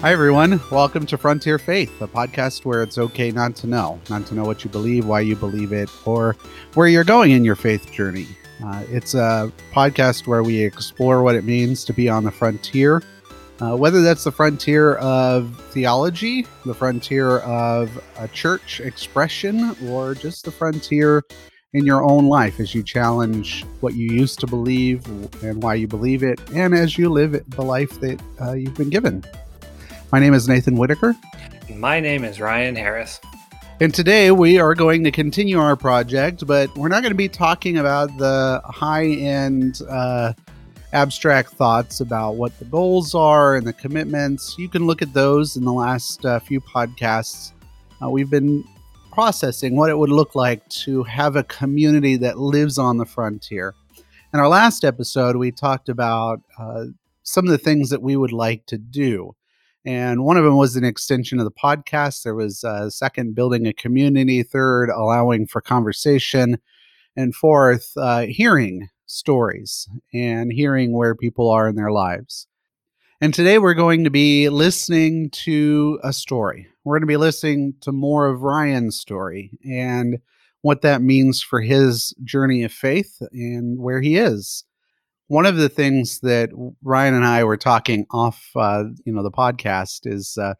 Hi, everyone. Welcome to Frontier Faith, a podcast where it's okay not to know, not to know what you believe, why you believe it, or where you're going in your faith journey. Uh, it's a podcast where we explore what it means to be on the frontier, uh, whether that's the frontier of theology, the frontier of a church expression, or just the frontier in your own life as you challenge what you used to believe and why you believe it, and as you live the life that uh, you've been given. My name is Nathan Whitaker. My name is Ryan Harris. And today we are going to continue our project, but we're not going to be talking about the high end uh, abstract thoughts about what the goals are and the commitments. You can look at those in the last uh, few podcasts. Uh, we've been processing what it would look like to have a community that lives on the frontier. In our last episode, we talked about uh, some of the things that we would like to do. And one of them was an extension of the podcast. There was a second, building a community. Third, allowing for conversation. And fourth, uh, hearing stories and hearing where people are in their lives. And today we're going to be listening to a story. We're going to be listening to more of Ryan's story and what that means for his journey of faith and where he is one of the things that Ryan and I were talking off, uh, you know, the podcast is uh,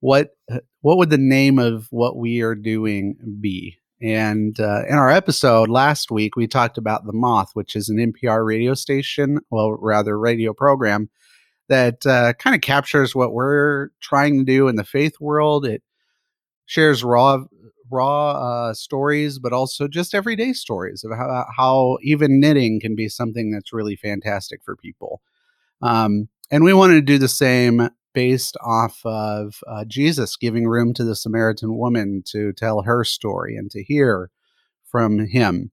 what uh, what would the name of what we are doing be? And uh, in our episode last week, we talked about the Moth, which is an NPR radio station, well, rather radio program that uh, kind of captures what we're trying to do in the faith world. It shares raw raw uh, stories, but also just everyday stories of how, how even knitting can be something that's really fantastic for people. Um, and we wanted to do the same based off of uh, Jesus giving room to the Samaritan woman to tell her story and to hear from him.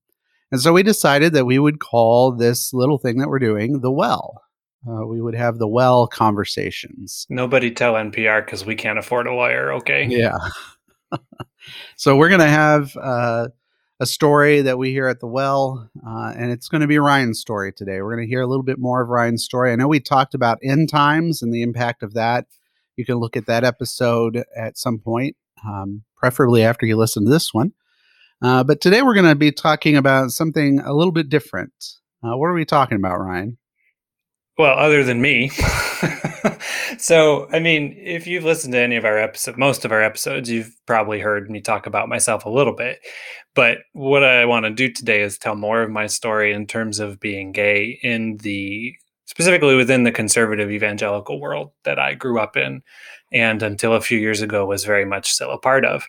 And so we decided that we would call this little thing that we're doing the well. Uh, we would have the well conversations. Nobody tell NPR because we can't afford a lawyer, okay? Yeah. So we're going to have uh, a story that we hear at the well, uh, and it's going to be Ryan's story today. We're going to hear a little bit more of Ryan's story. I know we talked about end times and the impact of that. You can look at that episode at some point, um, preferably after you listen to this one. Uh, but today we're going to be talking about something a little bit different. Uh, what are we talking about, Ryan? Well, other than me. so, I mean, if you've listened to any of our episodes, most of our episodes, you've probably heard me talk about myself a little bit. But what I want to do today is tell more of my story in terms of being gay in the specifically within the conservative evangelical world that I grew up in and until a few years ago was very much still a part of.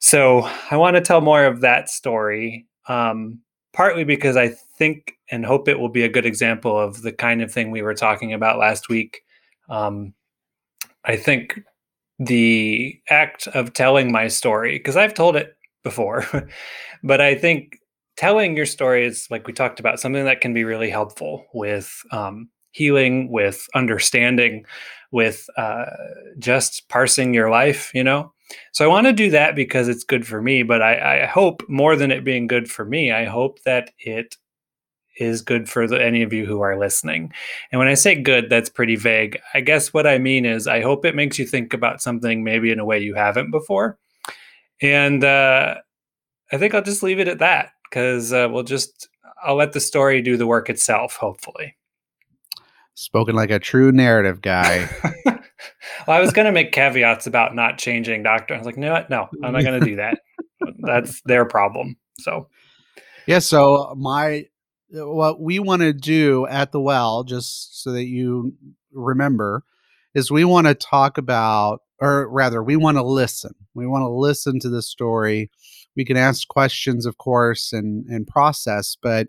So, I want to tell more of that story. Um, partly because I think and hope it will be a good example of the kind of thing we were talking about last week. Um, I think the act of telling my story, because I've told it before, but I think telling your story is, like we talked about, something that can be really helpful with um, healing, with understanding, with uh, just parsing your life, you know? So I want to do that because it's good for me, but I, I, hope more than it being good for me, I hope that it is good for the, any of you who are listening. And when I say good, that's pretty vague. I guess what I mean is I hope it makes you think about something maybe in a way you haven't before. And uh, I think I'll just leave it at that because uh, we'll just, I'll let the story do the work itself, hopefully. Spoken like a true narrative guy. well, I was going to make caveats about not changing doctor. I was like, no, no, I'm not going to do that. That's their problem. So, yeah. So my what we want to do at the well, just so that you remember, is we want to talk about, or rather, we want to listen. We want to listen to the story. We can ask questions, of course, and and process, but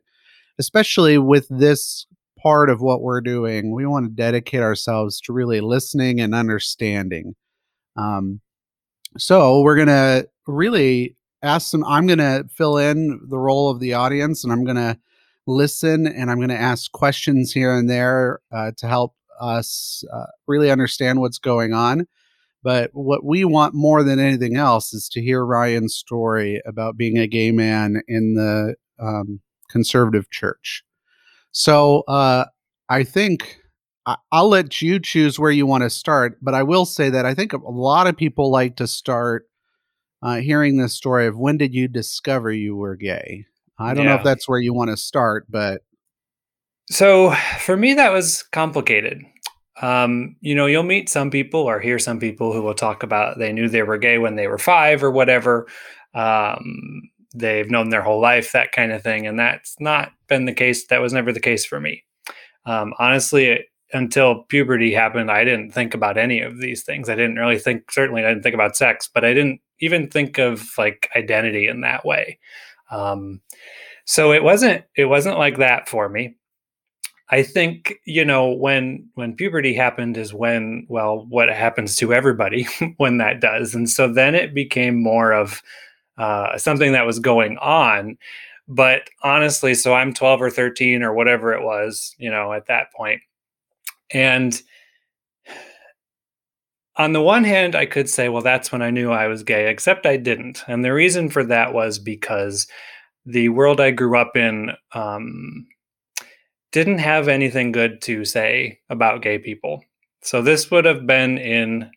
especially with this part of what we're doing, we want to dedicate ourselves to really listening and understanding. Um, so we're going to really ask some, I'm going to fill in the role of the audience and I'm going to listen and I'm going to ask questions here and there uh, to help us uh, really understand what's going on. But what we want more than anything else is to hear Ryan's story about being a gay man in the um, conservative church. So uh, I think I, will let you choose where you want to start, but I will say that I think a lot of people like to start uh, hearing this story of when did you discover you were gay. I don't yeah. know if that's where you want to start, but so for me, that was complicated. Um, you know, you'll meet some people or hear some people who will talk about they knew they were gay when they were five or whatever. Um, they've known their whole life, that kind of thing. And that's not been the case. That was never the case for me. Um, honestly, until puberty happened, I didn't think about any of these things. I didn't really think, certainly, I didn't think about sex, but I didn't even think of like identity in that way. Um, so it wasn't, it wasn't like that for me. I think you know when when puberty happened is when well what happens to everybody when that does, and so then it became more of uh, something that was going on. But honestly, so I'm 12 or 13 or whatever it was, you know, at that point. and on the one hand, I could say, well, that's when I knew I was gay, except I didn't, and the reason for that was because the world I grew up in. Um, didn't have anything good to say about gay people. So this would have been in,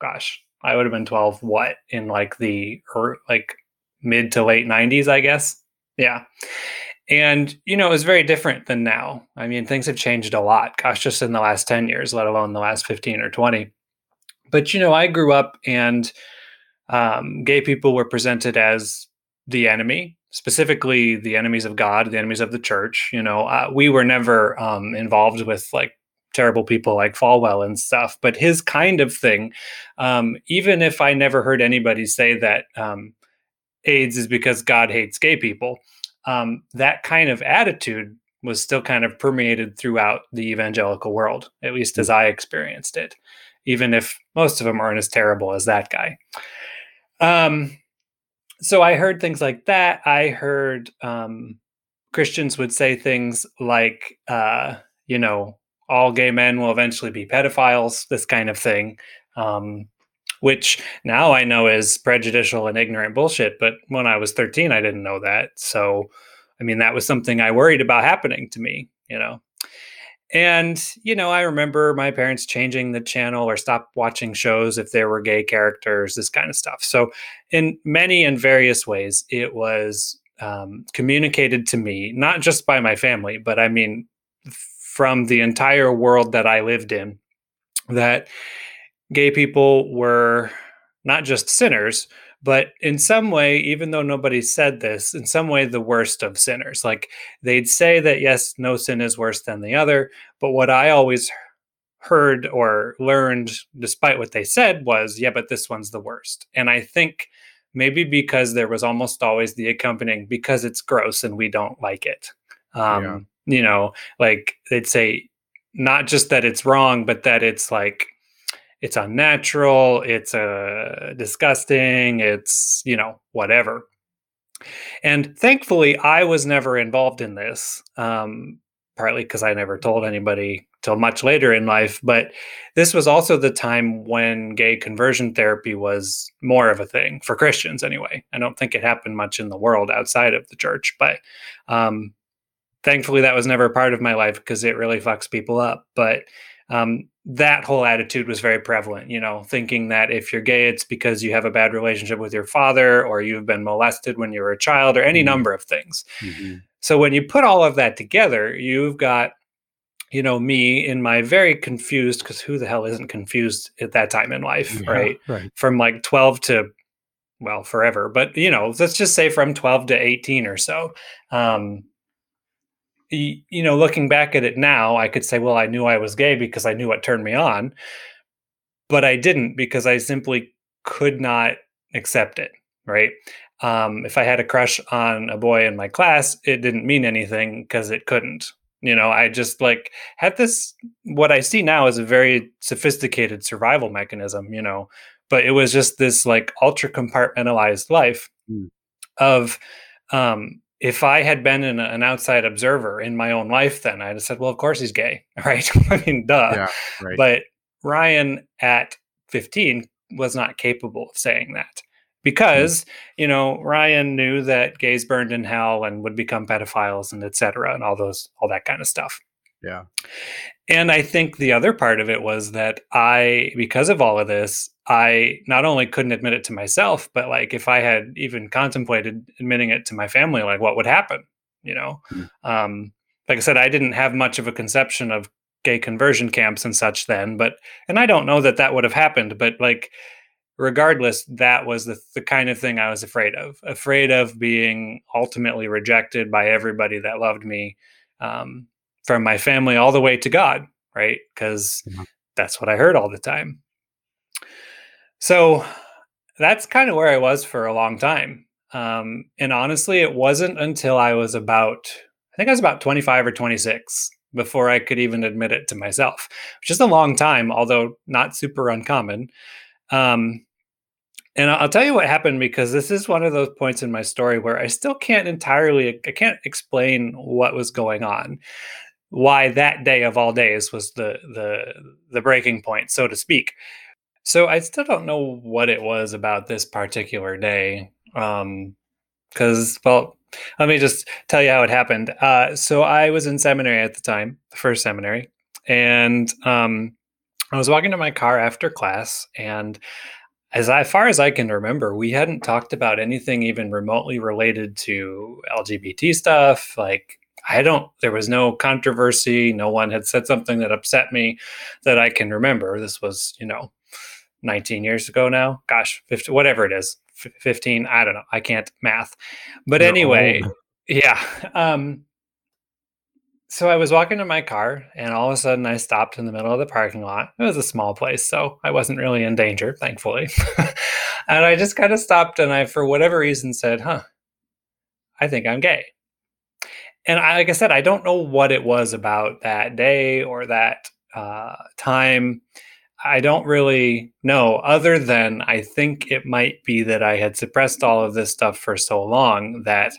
gosh, I would have been 12, what, in like the, or like mid to late 90s, I guess. Yeah. And, you know, it was very different than now. I mean, things have changed a lot, gosh, just in the last 10 years, let alone the last 15 or 20. But, you know, I grew up and um, gay people were presented as the enemy specifically the enemies of God, the enemies of the church. You know, uh, we were never um, involved with like terrible people like Falwell and stuff, but his kind of thing, um, even if I never heard anybody say that um, AIDS is because God hates gay people, um, that kind of attitude was still kind of permeated throughout the evangelical world, at least as I experienced it, even if most of them aren't as terrible as that guy. Um, so I heard things like that. I heard um, Christians would say things like, uh, you know, all gay men will eventually be pedophiles, this kind of thing, um, which now I know is prejudicial and ignorant bullshit. But when I was 13, I didn't know that. So, I mean, that was something I worried about happening to me, you know. And, you know, I remember my parents changing the channel or stop watching shows if there were gay characters, this kind of stuff. So, in many and various ways, it was um, communicated to me, not just by my family, but I mean, from the entire world that I lived in, that gay people were not just sinners, but in some way even though nobody said this in some way the worst of sinners. Like they'd say that yes no sin is worse than the other but what i always heard or learned despite what they said was yeah but this one's the worst. And i think maybe because there was almost always the accompanying because it's gross and we don't like it. Um yeah. You know like they'd say not just that it's wrong but that it's like it's unnatural, it's uh, disgusting, it's, you know, whatever. And thankfully, I was never involved in this, um, partly because I never told anybody till much later in life. But this was also the time when gay conversion therapy was more of a thing for Christians, anyway. I don't think it happened much in the world outside of the church, but um, thankfully, that was never a part of my life because it really fucks people up. But um, that whole attitude was very prevalent, you know, thinking that if you're gay, it's because you have a bad relationship with your father or you've been molested when you were a child or any mm-hmm. number of things. Mm-hmm. So when you put all of that together, you've got, you know, me in my very confused, because who the hell isn't confused at that time in life, yeah, right? right? From like 12 to, well, forever. But, you know, let's just say from 12 to 18 or so. Um, you know, looking back at it now, I could say, well, I knew I was gay because I knew what turned me on, but I didn't because I simply could not accept it. Right. Um, if I had a crush on a boy in my class, it didn't mean anything because it couldn't. You know, I just like had this, what I see now is a very sophisticated survival mechanism, you know, but it was just this like ultra compartmentalized life mm. of, um, if I had been an, an, outside observer in my own life, then I'd have said, well, of course he's gay, right? I mean, duh. Yeah, right. But Ryan at 15 was not capable of saying that because, mm. you know, Ryan knew that gays burned in hell and would become pedophiles and etc. and all those, all that kind of stuff. Yeah. And I think the other part of it was that I, because of all of this, I not only couldn't admit it to myself, but like if I had even contemplated admitting it to my family, like what would happen? You know, mm. um, like I said, I didn't have much of a conception of gay conversion camps and such then, but and I don't know that that would have happened, but like regardless, that was the, the kind of thing I was afraid of, afraid of being ultimately rejected by everybody that loved me. Um, from my family all the way to God, right? Because yeah. that's what I heard all the time. So that's kind of where I was for a long time. Um, and honestly, it wasn't until I was about, I think I was about 25 or 26 before I could even admit it to myself, which is a long time, although not super uncommon. Um, and I'll tell you what happened because this is one of those points in my story where I still can't entirely, I can't explain what was going on why that day of all days was the the the breaking point, so to speak. So I still don't know what it was about this particular day. Um, because well, let me just tell you how it happened. Uh, so I was in seminary at the time, the first seminary, and um, I was walking to my car after class, and as I, far as I can remember, we hadn't talked about anything even remotely related to LGBT stuff, like I don't, there was no controversy. No one had said something that upset me that I can remember. This was, you know, 19 years ago now. Gosh, 50, whatever it is, 15. I don't know. I can't math. But You're anyway, old. yeah. Um, so I was walking to my car and all of a sudden I stopped in the middle of the parking lot. It was a small place, so I wasn't really in danger, thankfully. and I just kind of stopped and I, for whatever reason, said, huh, I think I'm gay and I, like I said, I don't know what it was about that day or that uh, time. I don't really know, other than I think it might be that I had suppressed all of this stuff for so long that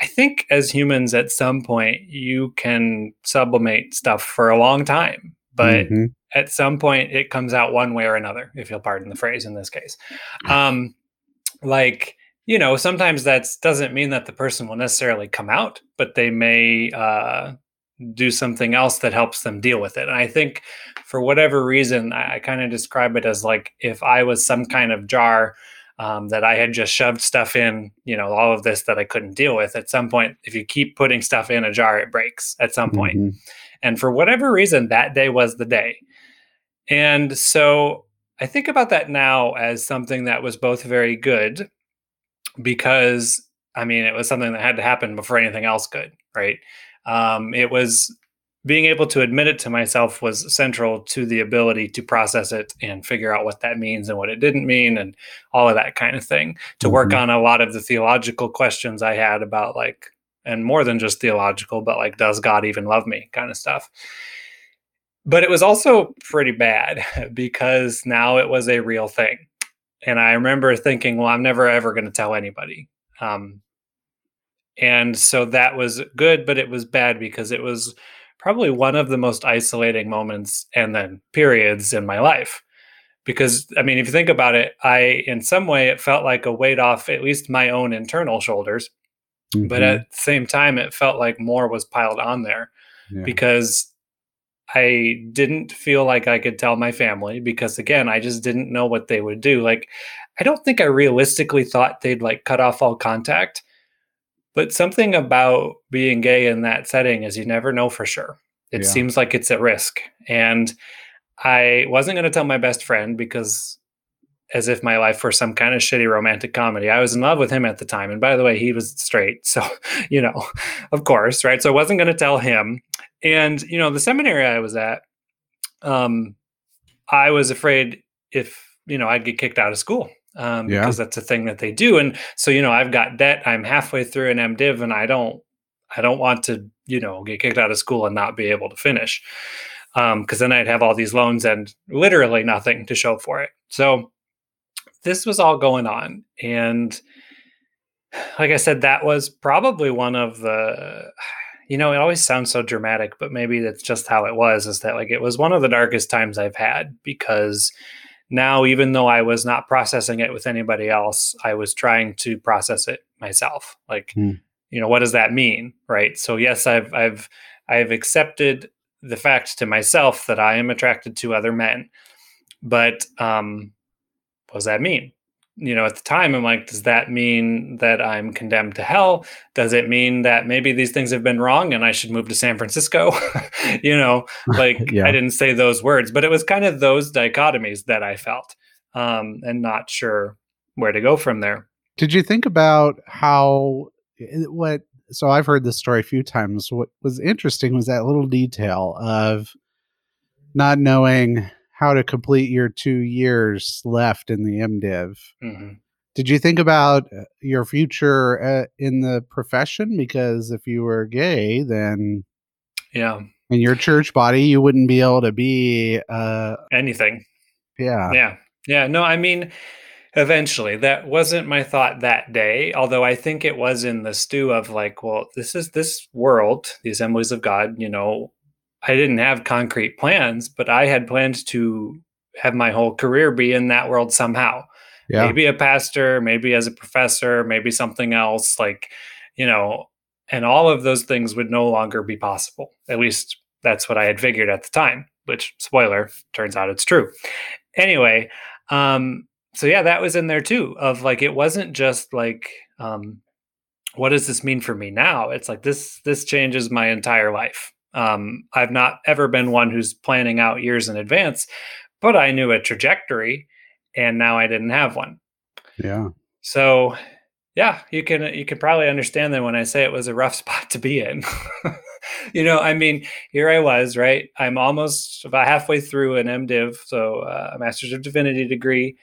I think as humans, at some point, you can sublimate stuff for a long time, but mm-hmm. at some point, it comes out one way or another, if you'll pardon the phrase in this case. Um, like, you know, sometimes that doesn't mean that the person will necessarily come out, but they may uh, do something else that helps them deal with it. And I think for whatever reason, I, I kind of describe it as like if I was some kind of jar um, that I had just shoved stuff in, you know, all of this that I couldn't deal with. At some point, if you keep putting stuff in a jar, it breaks at some point. Mm-hmm. And for whatever reason, that day was the day. And so I think about that now as something that was both very good because I mean, it was something that had to happen before anything else could, right? Um, it was being able to admit it to myself was central to the ability to process it and figure out what that means and what it didn't mean and all of that kind of thing to work mm-hmm. on a lot of the theological questions i had about like and more than just theological but like does god even love me kind of stuff but it was also pretty bad because now it was a real thing and I remember thinking, well, I'm never ever going to tell anybody. Um, and so that was good, but it was bad because it was probably one of the most isolating moments and then periods in my life. Because I mean, if you think about it, I in some way it felt like a weight off at least my own internal shoulders. Mm-hmm. But at the same time, it felt like more was piled on there yeah. because I didn't feel like I could tell my family because again, I just didn't know what they would do. Like I don't think I realistically thought they'd like cut off all contact. But something about being gay in that setting is you never know for sure. It yeah. seems like it's at risk. And I wasn't going to tell my best friend because as if my life were some kind of shitty romantic comedy. I was in love with him at the time. And by the way, he was straight. So, you know, of course, right? So I wasn't going to tell him. And, you know, the seminary I was at, um, I was afraid if, you know, I'd get kicked out of school. Um, yeah. because that's a thing that they do. And so, you know, I've got debt. I'm halfway through an MDiv and I don't, I don't want to, you know, get kicked out of school and not be able to finish. Um, cause then I'd have all these loans and literally nothing to show for it. So, this was all going on. And like I said, that was probably one of the, you know, it always sounds so dramatic, but maybe that's just how it was is that like it was one of the darkest times I've had because now, even though I was not processing it with anybody else, I was trying to process it myself. Like, hmm. you know, what does that mean? Right. So, yes, I've, I've, I've accepted the fact to myself that I am attracted to other men. But um, what does that mean? You know, at the time, I'm like, does that mean that I'm condemned to hell? Does it mean that maybe these things have been wrong and I should move to San Francisco? you know, like yeah. I didn't say those words, but it was kind of those dichotomies that I felt um, and not sure where to go from there. Did you think about how eh, what so I've heard this story a few times. What was interesting was that little detail of not knowing how to complete your two years left in the MDiv. Mm-hmm. Did you think about uh, your future uh, in the profession? Because if you were gay, then yeah, in your church body, you wouldn't be able to be uh, anything. Yeah, yeah, yeah. No, I mean, eventually that wasn't my thought that day although i think it was in the stew of like well this is this world the assemblies of god you know i didn't have concrete plans but i had plans to have my whole career be in that world somehow yeah. maybe a pastor maybe as a professor maybe something else like you know and all of those things would no longer be possible at least that's what i had figured at the time which spoiler turns out it's true anyway um so yeah, that was in there too. Of like, it wasn't just like, um, what does this mean for me now? It's like this this changes my entire life. Um, I've not ever been one who's planning out years in advance, but I knew a trajectory, and now I didn't have one. Yeah. So, yeah, you can you can probably understand that when I say it was a rough spot to be in. you know, I mean, here I was, right? I'm almost about halfway through an MDiv, so uh, a Master's of Divinity degree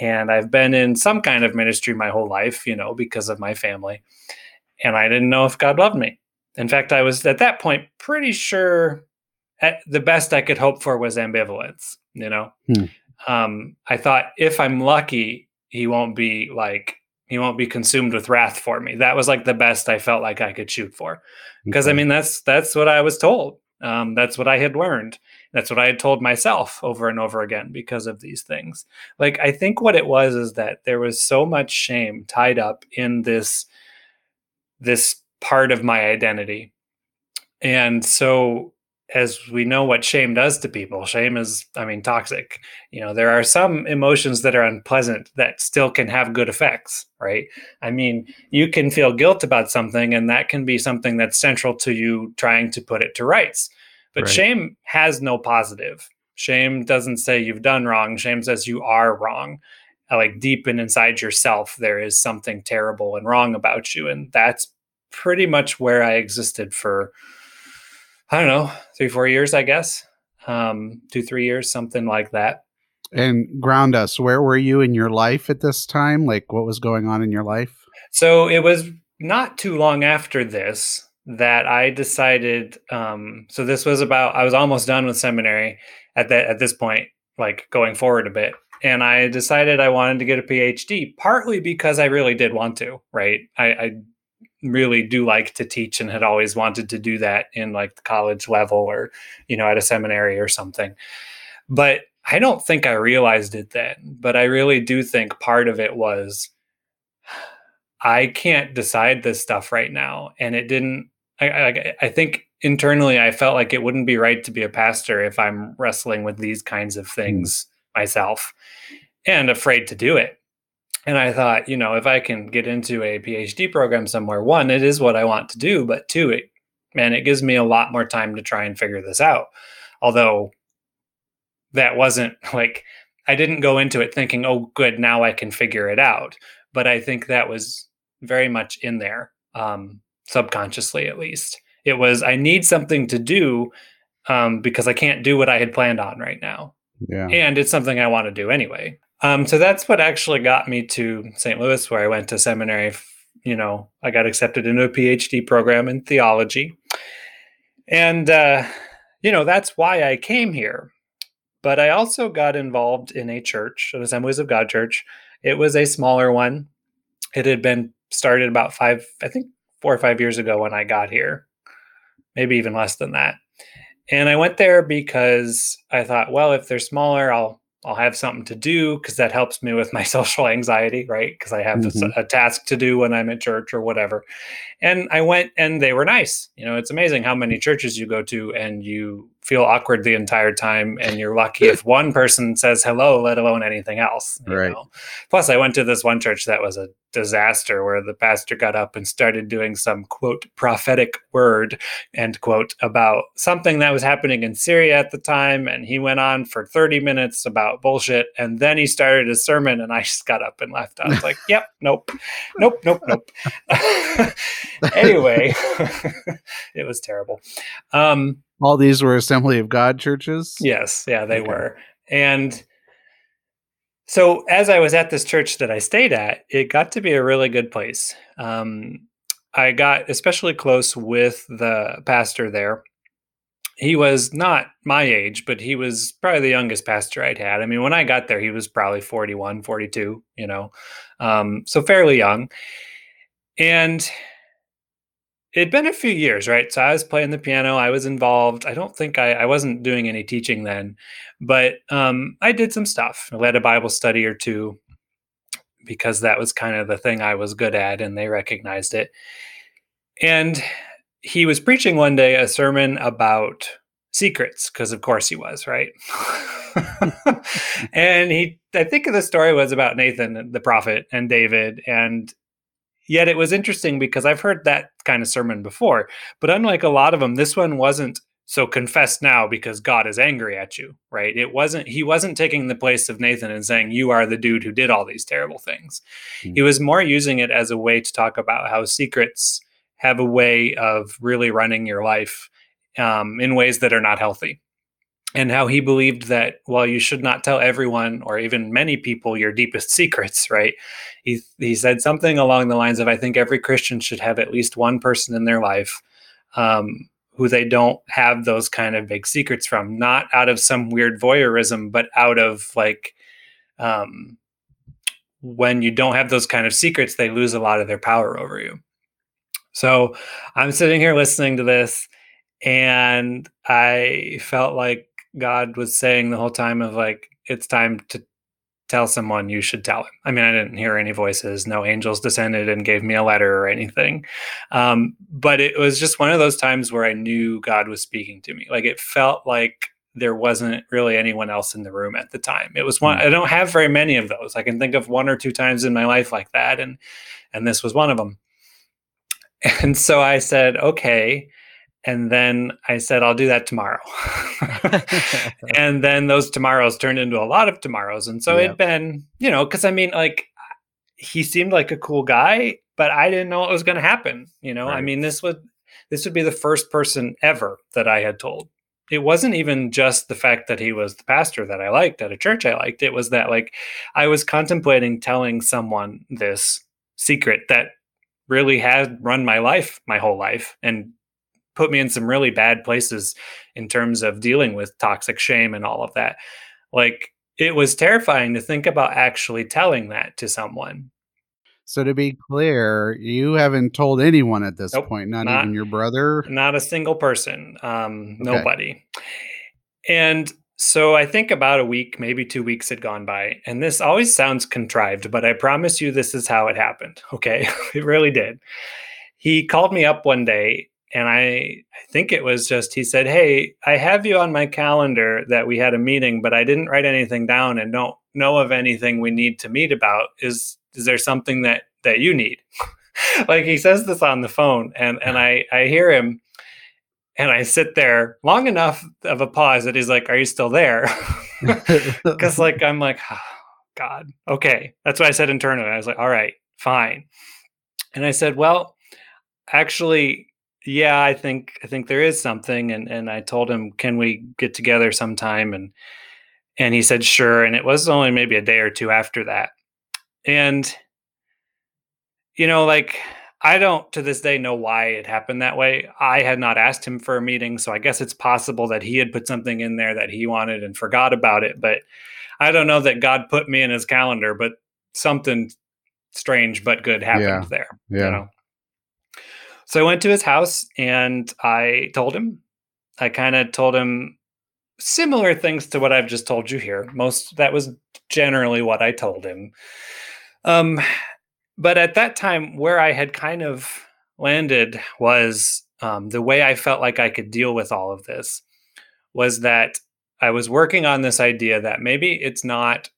and I've been in some kind of ministry my whole life, you know, because of my family. And I didn't know if God loved me. In fact, I was at that point pretty sure the best I could hope for was ambivalence, you know. Hmm. Um, I thought if I'm lucky, he won't be like he won't be consumed with wrath for me. That was like the best I felt like I could shoot for. Because okay. I mean that's that's what I was told. Um, that's what I had learned. That's what I had told myself over and over again because of these things. Like, I think what it was is that there was so much shame tied up in this, this part of my identity. And so, as we know what shame does to people, shame is, I mean, toxic. You know, there are some emotions that are unpleasant that still can have good effects, right? I mean, you can feel guilt about something, and that can be something that's central to you trying to put it to rights but right. shame has no positive. Shame doesn't say you've done wrong. Shame says you are wrong. Like deep and inside yourself, there is something terrible and wrong about you. And that's pretty much where I existed for, I don't know, three, four years, I guess. Um, two, three years, something like that. And ground us, where were you in your life at this time? Like what was going on in your life? So it was not too long after this that I decided. Um, so this was about I was almost done with seminary at that at this point, like going forward a bit, and I decided I wanted to get a PhD, partly because I really did want to. Right, I, I really do like to teach and had always wanted to do that in like the college level or you know at a seminary or something, but I don't think I realized it then. But I really do think part of it was. I can't decide this stuff right now. And it didn't I, I, I think internally I felt like it wouldn't be right to be a pastor if I'm wrestling with these kinds of hmm. things mm. myself and afraid to do it. And I thought, you know, if I can get into a PhD program somewhere, one, it is what I want to do, but two, it man, it gives me a lot more time to try and figure this out. Although that wasn't like I didn't go into it thinking, oh, good, now I can figure it out. But I think that was very much in there. Um, subconsciously at least. It was I need something to do um, because I can't do what I had planned on right now. Yeah. And it's something I want to do anyway. Um, so that's what actually got me to St. Louis, where I went to seminary. You know, I got accepted into a PhD program in theology. And, uh, you know, that's why I came here. But I also got involved in a church, an Assemblies of God church. It was a smaller one. It had been started about five, I think four or five years ago when I got here, maybe even less than that. And I went there because I thought, well, if they're smaller, I'll I'll have something to do because that helps me with my social anxiety, right? Because I have mm-hmm. a, a task to do when I'm at church or whatever. And I went and they were nice. You know, it's amazing how many churches you go to and you feel awkward the entire time and you're lucky if one person says hello let alone anything else right. know? plus i went to this one church that was a disaster where the pastor got up and started doing some quote prophetic word end quote about something that was happening in syria at the time and he went on for 30 minutes about bullshit and then he started his sermon and i just got up and left. I was like yep nope. Nope nope nope. Anyway it was terrible. Um all these were Assembly of God churches? Yes, yeah, they okay. were. And so as I was at this church that I stayed at, it got to be a really good place. Um, I got especially close with the pastor there. He was not my age, but he was probably the youngest pastor I'd had. I mean, when I got there, he was probably 41, 42, you know, um, so fairly young. And it'd been a few years, right? So I was playing the piano. I was involved. I don't think I, I wasn't doing any teaching then, but um, I did some stuff. I led a Bible study or two because that was kind of the thing I was good at, and they recognized it. And he was preaching one day a sermon about secrets, because of course he was, right? and he, I think the story was about Nathan, the prophet, and David, and Yet it was interesting because I've heard that kind of sermon before, but unlike a lot of them, this one wasn't so confess now because God is angry at you, right? It wasn't, he wasn't taking the place of Nathan and saying, You are the dude who did all these terrible things. Mm-hmm. He was more using it as a way to talk about how secrets have a way of really running your life um, in ways that are not healthy and how he believed that while you should not tell everyone or even many people your deepest secrets right? He he said something along the lines of i think every christian should have at least one person in their life um, who they don't have those kind of big secrets from not out of some weird voyeurism but out of like um, when you don't have those kind of secrets they lose a lot of their power over you. So i'm sitting here listening to this and i felt like God was saying the whole time of like, it's time to tell someone you should tell him. I mean, I didn't hear any voices, no angels descended and gave me a letter or anything. Um, but it was just one of those times where I knew God was speaking to me. Like it felt like there wasn't really anyone else in the room at the time. It was one, hmm. I don't have very many of those. I can think of one or two times in my life like that. And, and this was one of them. And so I said, okay, and then I said, I'll do that tomorrow. and then those tomorrows turned into a lot of tomorrows. And so yeah. it'd been, you know, because I mean, like, he seemed like a cool guy, but I didn't know what was going to happen. You know, right. I mean, this would this would be the first person ever that I had told. It wasn't even just the fact that he was the pastor that I liked at a church I liked. It was that like I was contemplating telling someone this secret that really had run my life my whole life and put me in some really bad places in terms of dealing with toxic shame and all of that. Like it was terrifying to think about actually telling that to someone. So to be clear, you haven't told anyone at this nope, point, not, not, even your brother, not a single person, um, okay. nobody. And so I think about a week, maybe two weeks had gone by, and this always sounds contrived, but I promise you this is how it happened. Okay, it really did. He called me up one day and I, I think it was just he said, "Hey, I have you on my calendar that we had a meeting, but I didn't write anything down and don't know of anything we need to meet about. Is is there something that that you need?" like he says this on the phone, and and I I hear him, and I sit there long enough of a pause that he's like, "Are you still there?" Because like I'm like, oh, God, okay. That's what I said internally. I was like, "All right, fine," and I said, "Well." Actually, yeah, I think I think there is something, and and I told him, can we get together sometime, and and he said sure, and it was only maybe a day or two after that, and you know, like I don't to this day know why it happened that way. I had not asked him for a meeting, so I guess it's possible that he had put something in there that he wanted and forgot about it, but I don't know that God put me in his calendar, but something strange but good happened yeah. there. Yeah. You know? So I went to his house and I told him, I kind of told him similar things to what I've just told you here. Most that was generally what I told him. Um, but at that time, where I had kind of landed was um, the way I felt like I could deal with all of this was that I was working on this idea that maybe it's not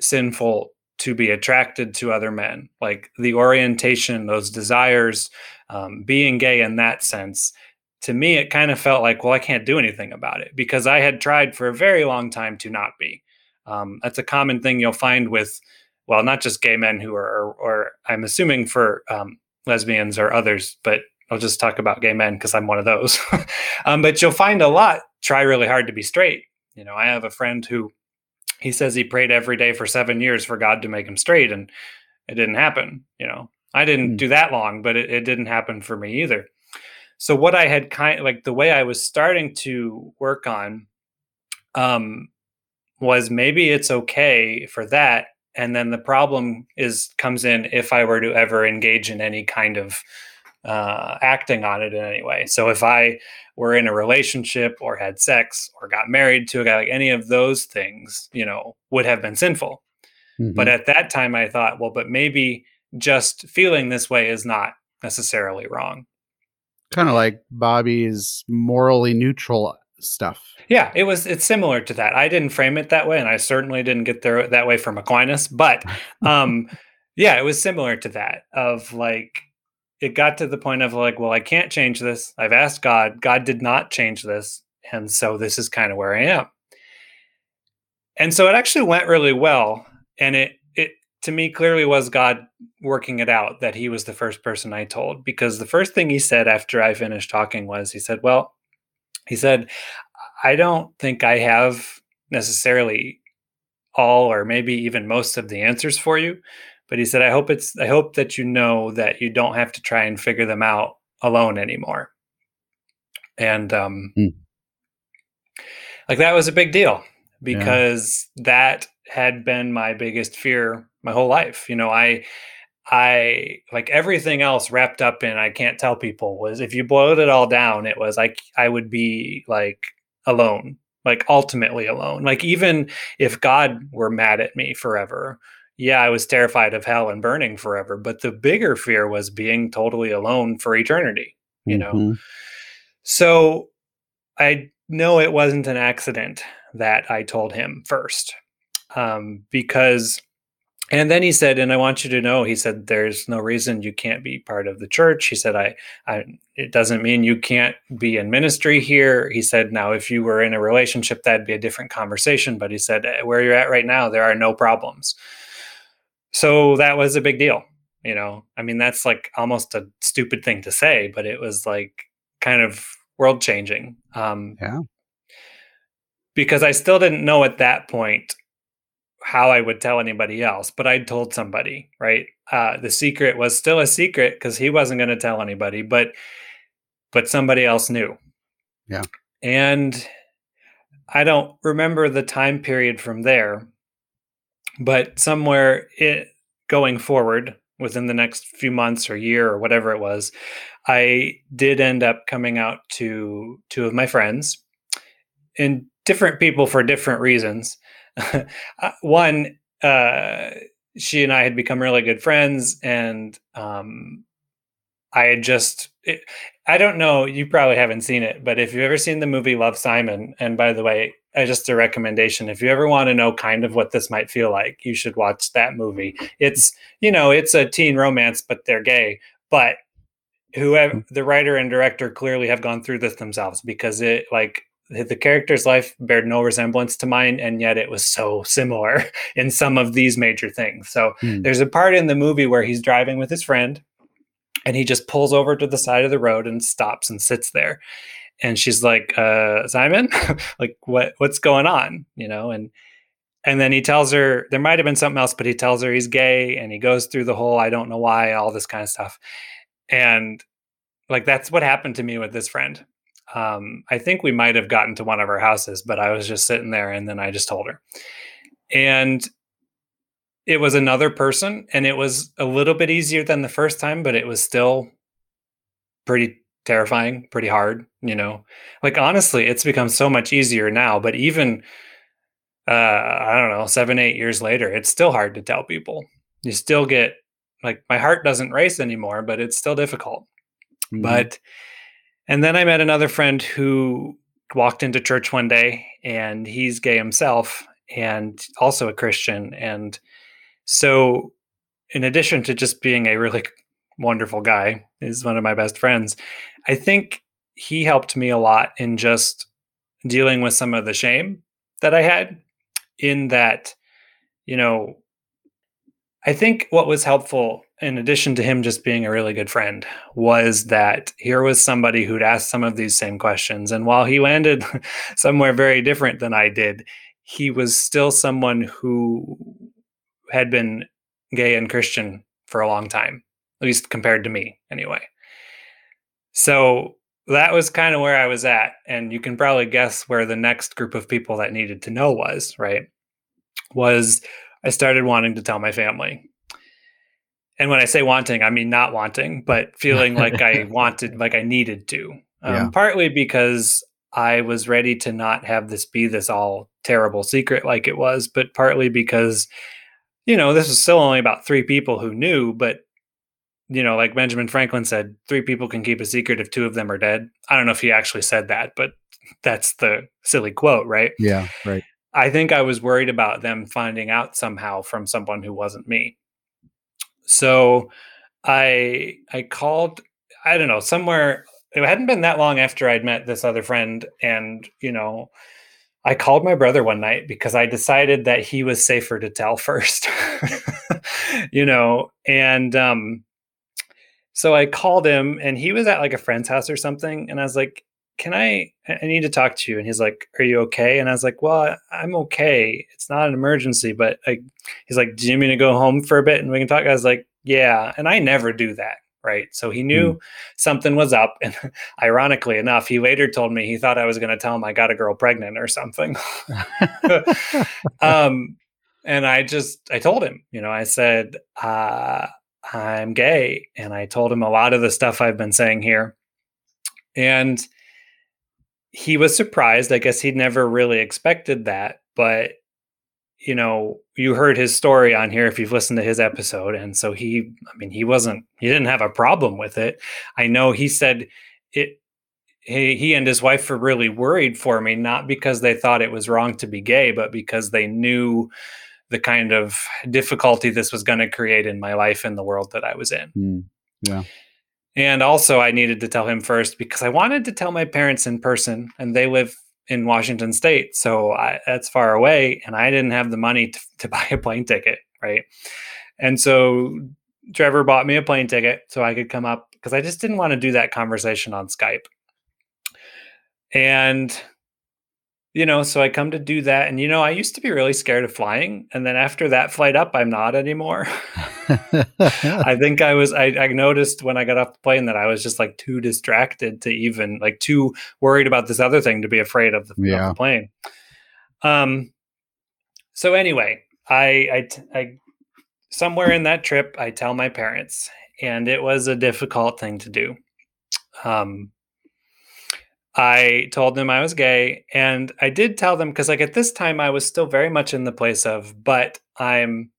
sinful to be attracted to other men, like the orientation, those desires, um, being gay in that sense. To me, it kind of felt like, well, I can't do anything about it because I had tried for a very long time to not be. Um, that's a common thing you'll find with, well, not just gay men who are, or, or I'm assuming for um, lesbians or others, but I'll just talk about gay men because I'm one of those. um, but you'll find a lot try really hard to be straight. You know, I have a friend who he says he prayed every day for seven years for God to make him straight, and it didn't happen. You know, I didn't mm. do that long, but it, it didn't happen for me either. So what I had kind like the way I was starting to work on um was maybe it's okay for that and then the problem is comes in if I were to ever engage in any kind of uh, acting on it in any way. So if I were in a relationship or had sex or got married to a guy, like any of those things, you know, would have been sinful. Mm-hmm. But at that time, I thought, well, but maybe just feeling this way is not necessarily wrong. Kind of like Bobby's morally neutral stuff. Yeah, it was. It's similar to that. I didn't frame it that way, and I certainly didn't get there that way from Aquinas. But, um, yeah, it was similar to that. Of like, it got to the point of like, well, I can't change this. I've asked God. God did not change this. And so this is kind of where I am. And so it actually went really well. And it, it to me clearly was God working it out that he was the first person I told. Because the first thing he said after I finished talking was, he said, Well, he said, I don't think I have necessarily all or maybe even most of the answers for you but he said i hope it's i hope that you know that you don't have to try and figure them out alone anymore and um mm. like that was a big deal because yeah. that had been my biggest fear my whole life you know i i like everything else wrapped up in i can't tell people was if you boiled it all down it was like i would be like alone like ultimately alone like even if god were mad at me forever yeah, I was terrified of hell and burning forever, but the bigger fear was being totally alone for eternity, you mm-hmm. know. So I know it wasn't an accident that I told him first. Um, because and then he said, and I want you to know, he said, there's no reason you can't be part of the church. He said, I, I, it doesn't mean you can't be in ministry here. He said, now, if you were in a relationship, that'd be a different conversation. But he said, where you're at right now, there are no problems so that was a big deal you know? I mean that's like almost a stupid thing to say but it was like kind of world changing um yeah. because i still didn't know at that point how i would tell anybody else but i'd told somebody right? Uh the secret was still a secret because he wasn't going to tell anybody but but somebody else knew. Yeah. And i don't remember the time period from there but somewhere it, going forward within the next few months or year or whatever it was, I did end up coming out to two of my friends and different people for different reasons. Uh, one, uh, she and I had become really good friends, and um, I had just. It, I don't know. You probably haven't seen it, but if you've ever seen the movie Love Simon, and by the way, just a recommendation. If you ever want to know kind of what this might feel like, you should watch that movie. It's, you know, it's a teen romance, but they're gay. But whoever mm. the writer and director clearly have gone through this themselves because it like the character's life bared no resemblance to mine and yet it was so similar in some of these major things so hmm. there's a part in the movie where he's driving with his friend and he just pulls over to the side of the road and stops and sits there and she's like uh simon like what what's going on? You know and and then he tells her there might have been something else but he tells her he's gay and he goes through the whole i don't know why all this kind of stuff. And like that's what happened to me with this friend. Um i think we might have gotten to one of our houses but i was just sitting there and then i just told her. And it was another person and it was a little bit easier than the first time but it was still pretty terrifying, pretty hard, you know. Like honestly, it's become so much easier now, but even uh I don't know, 7 8 years later, it's still hard to tell people. You still get like my heart doesn't race anymore, but it's still difficult. Mm-hmm. But and then I met another friend who walked into church one day and he's gay himself and also a Christian. And so, in addition to just being a really wonderful guy, is one of my best friends, I think he helped me a lot in just dealing with some of the shame that I had in that, you know, I think what was helpful, in addition to him just being a really good friend, was that here was somebody who'd asked some of these same questions. And while he landed somewhere very different than I did, he was still someone who had been gay and Christian for a long time, at least compared to me, anyway. So that was kind of where I was at. And you can probably guess where the next group of people that needed to know was, right? Was I started wanting to tell my family. And when I say wanting, I mean not wanting, but feeling like I wanted, like I needed to. Um, yeah. Partly because I was ready to not have this be this all terrible secret like it was, but partly because, you know, this was still only about three people who knew, but you know, like Benjamin Franklin said, three people can keep a secret if two of them are dead. I don't know if he actually said that, but that's the silly quote, right? Yeah, right. I think I was worried about them finding out somehow from someone who wasn't me. So I I called I don't know somewhere it hadn't been that long after I'd met this other friend and you know I called my brother one night because I decided that he was safer to tell first. you know and um so I called him and he was at like a friend's house or something and I was like can I, I need to talk to you. And he's like, are you okay? And I was like, well, I'm okay. It's not an emergency, but like, he's like, do you mean to go home for a bit and we can talk? I was like, yeah. And I never do that. Right. So he knew mm. something was up. And ironically enough, he later told me he thought I was going to tell him I got a girl pregnant or something. um, and I just, I told him, you know, I said, uh, I'm gay. And I told him a lot of the stuff I've been saying here. And he was surprised. I guess he'd never really expected that, but you know, you heard his story on here if you've listened to his episode. And so he, I mean, he wasn't, he didn't have a problem with it. I know he said it, he, he and his wife were really worried for me, not because they thought it was wrong to be gay, but because they knew the kind of difficulty this was going to create in my life and the world that I was in. Mm, yeah. And also, I needed to tell him first because I wanted to tell my parents in person, and they live in Washington State, so I, that's far away, and I didn't have the money to, to buy a plane ticket, right? And so Trevor bought me a plane ticket so I could come up because I just didn't want to do that conversation on Skype. And you know, so I come to do that. And, you know, I used to be really scared of flying. And then after that flight up, I'm not anymore. I think I was, I, I, noticed when I got off the plane that I was just like too distracted to even, like, too worried about this other thing to be afraid of the, yeah. of the plane. Um, so anyway, I, I, I, somewhere in that trip, I tell my parents, and it was a difficult thing to do. Um, I told them I was gay and I did tell them because like at this time I was still very much in the place of but I'm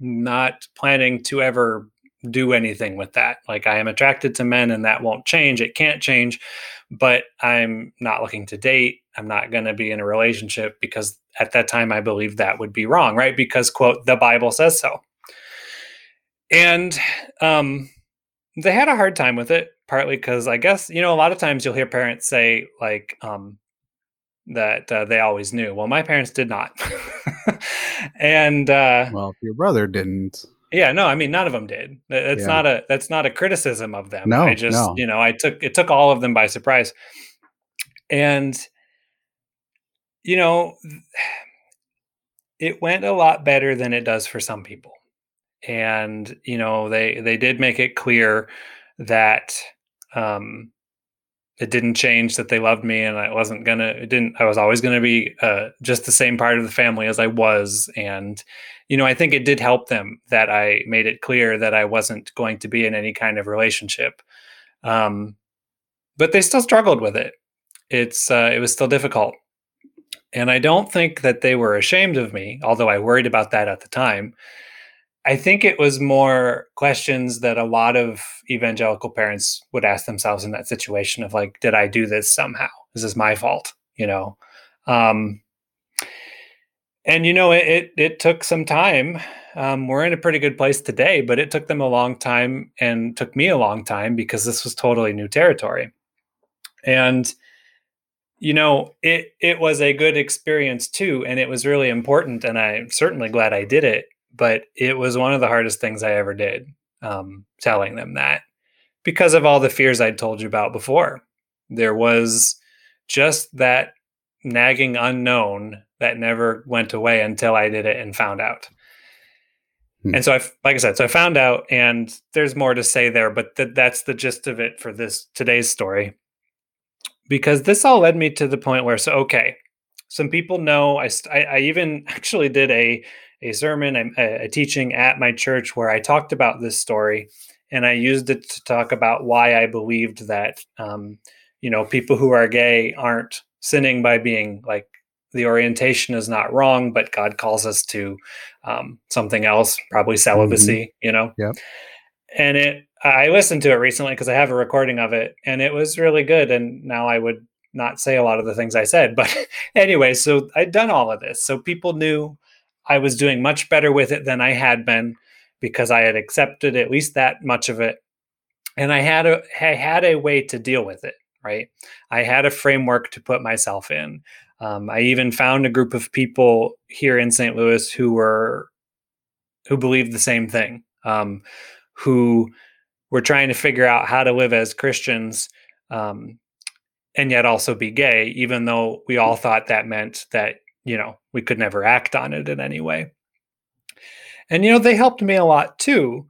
not planning to ever do anything with that. Like I am attracted to men and that won't change. It can't change, but I'm not looking to date. I'm not going to be in a relationship because at that time I believe that would be wrong, right? Because quote the Bible says so. And um they had a hard time with it partly because I guess you know a lot of times you'll hear parents say like um, that uh, they always knew. Well, my parents did not, and uh, well, your brother didn't. Yeah, no, I mean none of them did. That's yeah. not a that's not a criticism of them. No, I just no. you know I took it took all of them by surprise, and you know it went a lot better than it does for some people, and you know they they did make it clear that um, it didn't change that they loved me and I wasn't gonna it didn't I was always gonna be uh, just the same part of the family as I was and you know I think it did help them that I made it clear that I wasn't going to be in any kind of relationship um, but they still struggled with it. It's uh, it was still difficult. And I don't think that they were ashamed of me although I worried about that at the time I think it was more questions that a lot of evangelical parents would ask themselves in that situation of like, did I do this somehow? Is this my fault? you know. Um, and you know, it, it, it took some time. Um, we're in a pretty good place today, but it took them a long time and took me a long time because this was totally new territory. And you know, it it was a good experience too, and it was really important, and I'm certainly glad I did it. But it was one of the hardest things I ever did, um, telling them that because of all the fears I'd told you about before. There was just that nagging unknown that never went away until I did it and found out. Hmm. And so I, like I said, so I found out, and there's more to say there, but th- that's the gist of it for this today's story. Because this all led me to the point where, so okay, some people know I, I, I even actually did a a sermon, a, a teaching at my church where I talked about this story, and I used it to talk about why I believed that, um, you know, people who are gay aren't sinning by being like the orientation is not wrong, but God calls us to um, something else, probably celibacy, mm-hmm. you know? Yeah. And it, I listened to it recently because I have a recording of it and it was really good. And now I would not say a lot of the things I said. But anyway, so I'd done all of this. So people knew I was doing much better with it than I had been because I had accepted at least that much of it. And I had a I had a way to deal with it, right? I had a framework to put myself in. Um, I even found a group of people here in St. Louis who were who believed the same thing, um, who were trying to figure out how to live as Christians um, and yet also be gay, even though we all thought that meant that you know we could never act on it in any way. And you know they helped me a lot too,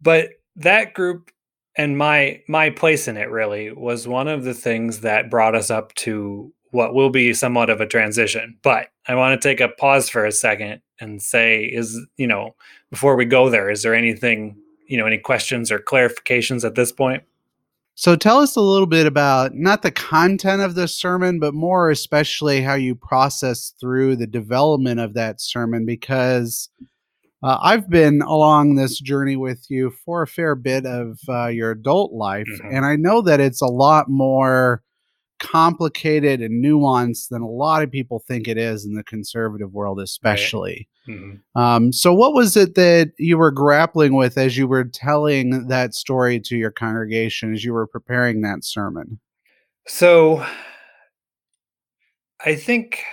but that group and my my place in it really was one of the things that brought us up to what will be somewhat of a transition. But I want to take a pause for a second and say, is, you know, before we go there, is there anything, you know, any questions or clarifications at this point? So tell us a little bit about not the content of the sermon, but more especially how you process through the development of that sermon, because uh, I've been along this journey with you for a fair bit of uh, your adult life, mm-hmm. and I know that it's a lot more complicated and nuanced than a lot of people think it is in the conservative world, especially. Right. Mm-hmm. Um, so, what was it that you were grappling with as you were telling that story to your congregation, as you were preparing that sermon? So, I think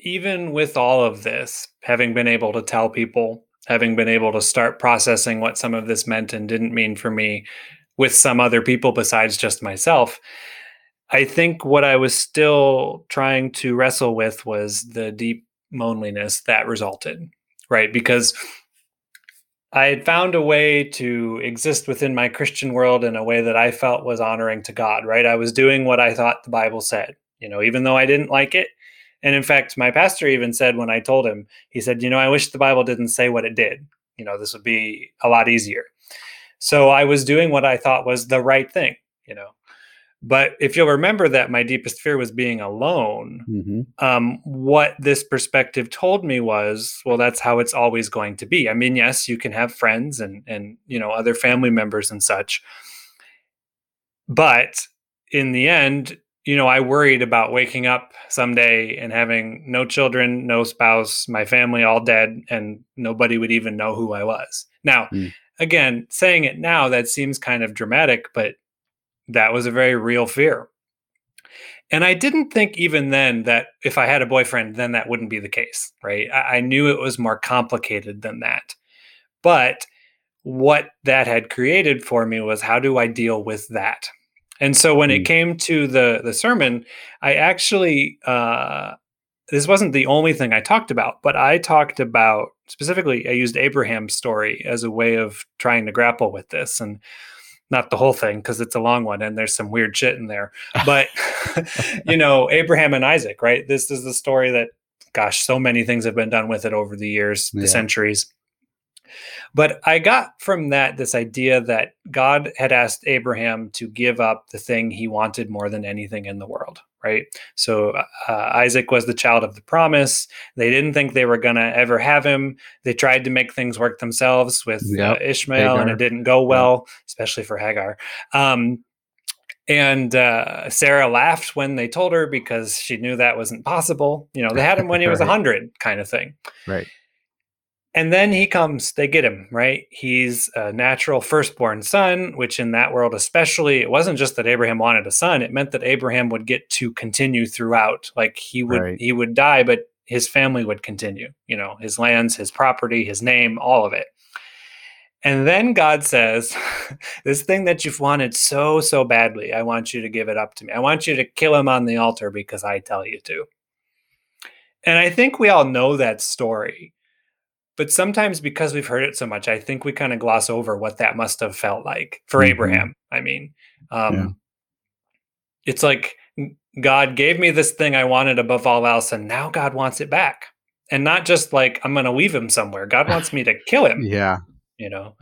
even with all of this, having been able to tell people, having been able to start processing what some of this meant and didn't mean for me with some other people besides just myself, I think what I was still trying to wrestle with was the deep loneliness that resulted, right? Because I had found a way to exist within my Christian world in a way that I felt was honoring to God, right? I was doing what I thought the Bible said, you know, even though I didn't like it. And in fact, my pastor even said when I told him, he said, you know, I wish the Bible didn't say what it did. You know, this would be a lot easier. So I was doing what I thought was the right thing, you know. But if you'll remember that my deepest fear was being alone, mm-hmm. um, what this perspective told me was, well, that's how it's always going to be. I mean, yes, you can have friends and and you know other family members and such, but in the end, you know, I worried about waking up someday and having no children, no spouse, my family all dead, and nobody would even know who I was. Now, mm. again, saying it now, that seems kind of dramatic, but that was a very real fear. And I didn't think even then that if I had a boyfriend, then that wouldn't be the case, right? I, I knew it was more complicated than that. But what that had created for me was how do I deal with that? And so when mm. it came to the the sermon, I actually uh, this wasn't the only thing I talked about, but I talked about specifically I used Abraham's story as a way of trying to grapple with this. And not the whole thing because it's a long one and there's some weird shit in there. But you know, Abraham and Isaac, right? This is the story that gosh, so many things have been done with it over the years, the centuries. But I got from that this idea that God had asked Abraham to give up the thing he wanted more than anything in the world, right? So uh, Isaac was the child of the promise. They didn't think they were going to ever have him. They tried to make things work themselves with uh, yep. uh, Ishmael, Hagar. and it didn't go well, especially for Hagar. Um, And uh, Sarah laughed when they told her because she knew that wasn't possible. You know, they had him when he was a Right. 100 kind of thing. Right. And then he comes, they get him, right? He's a natural firstborn son, which in that world, especially, it wasn't just that Abraham wanted a son, it meant that Abraham would get to continue throughout. Like he would Right. he would die, but his family would continue, you know, his lands, his property, his name, all of it. And then God says, This thing that you've wanted so, so badly, I want you to give it up to me. I want you to kill him on the altar because I tell you to. And I think we all know that story. But sometimes because we've heard it so much, I think we kind of gloss over what that must have felt like for Mhm. Abraham. I mean, um, Yeah. it's like God gave me this thing I wanted above all else, and now God wants it back. And not just like I'm going to leave him somewhere. God wants me to kill him Yeah. you know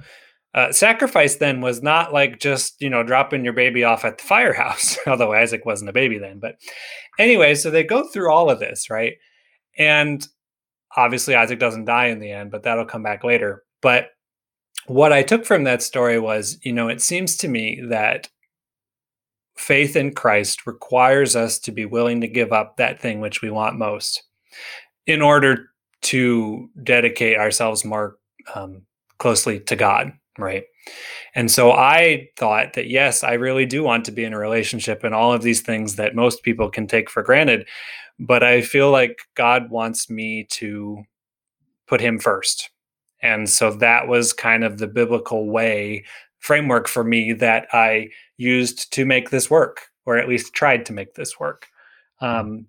uh, sacrifice then was not like just you know dropping your baby off at the firehouse although isaac wasn't a baby then but anyway so they go through all of this right and obviously isaac doesn't die in the end but that'll come back later but what i took from that story was you know it seems to me that faith in christ requires us to be willing to give up that thing which we want most in order to dedicate ourselves more um, closely to God, right? And so I thought that yes, I really do want to be in a relationship and all of these things that most people can take for granted, but I feel like God wants me to put him first. And so that was kind of the biblical way framework for me that I used to make this work, or at least tried to make this work. Um,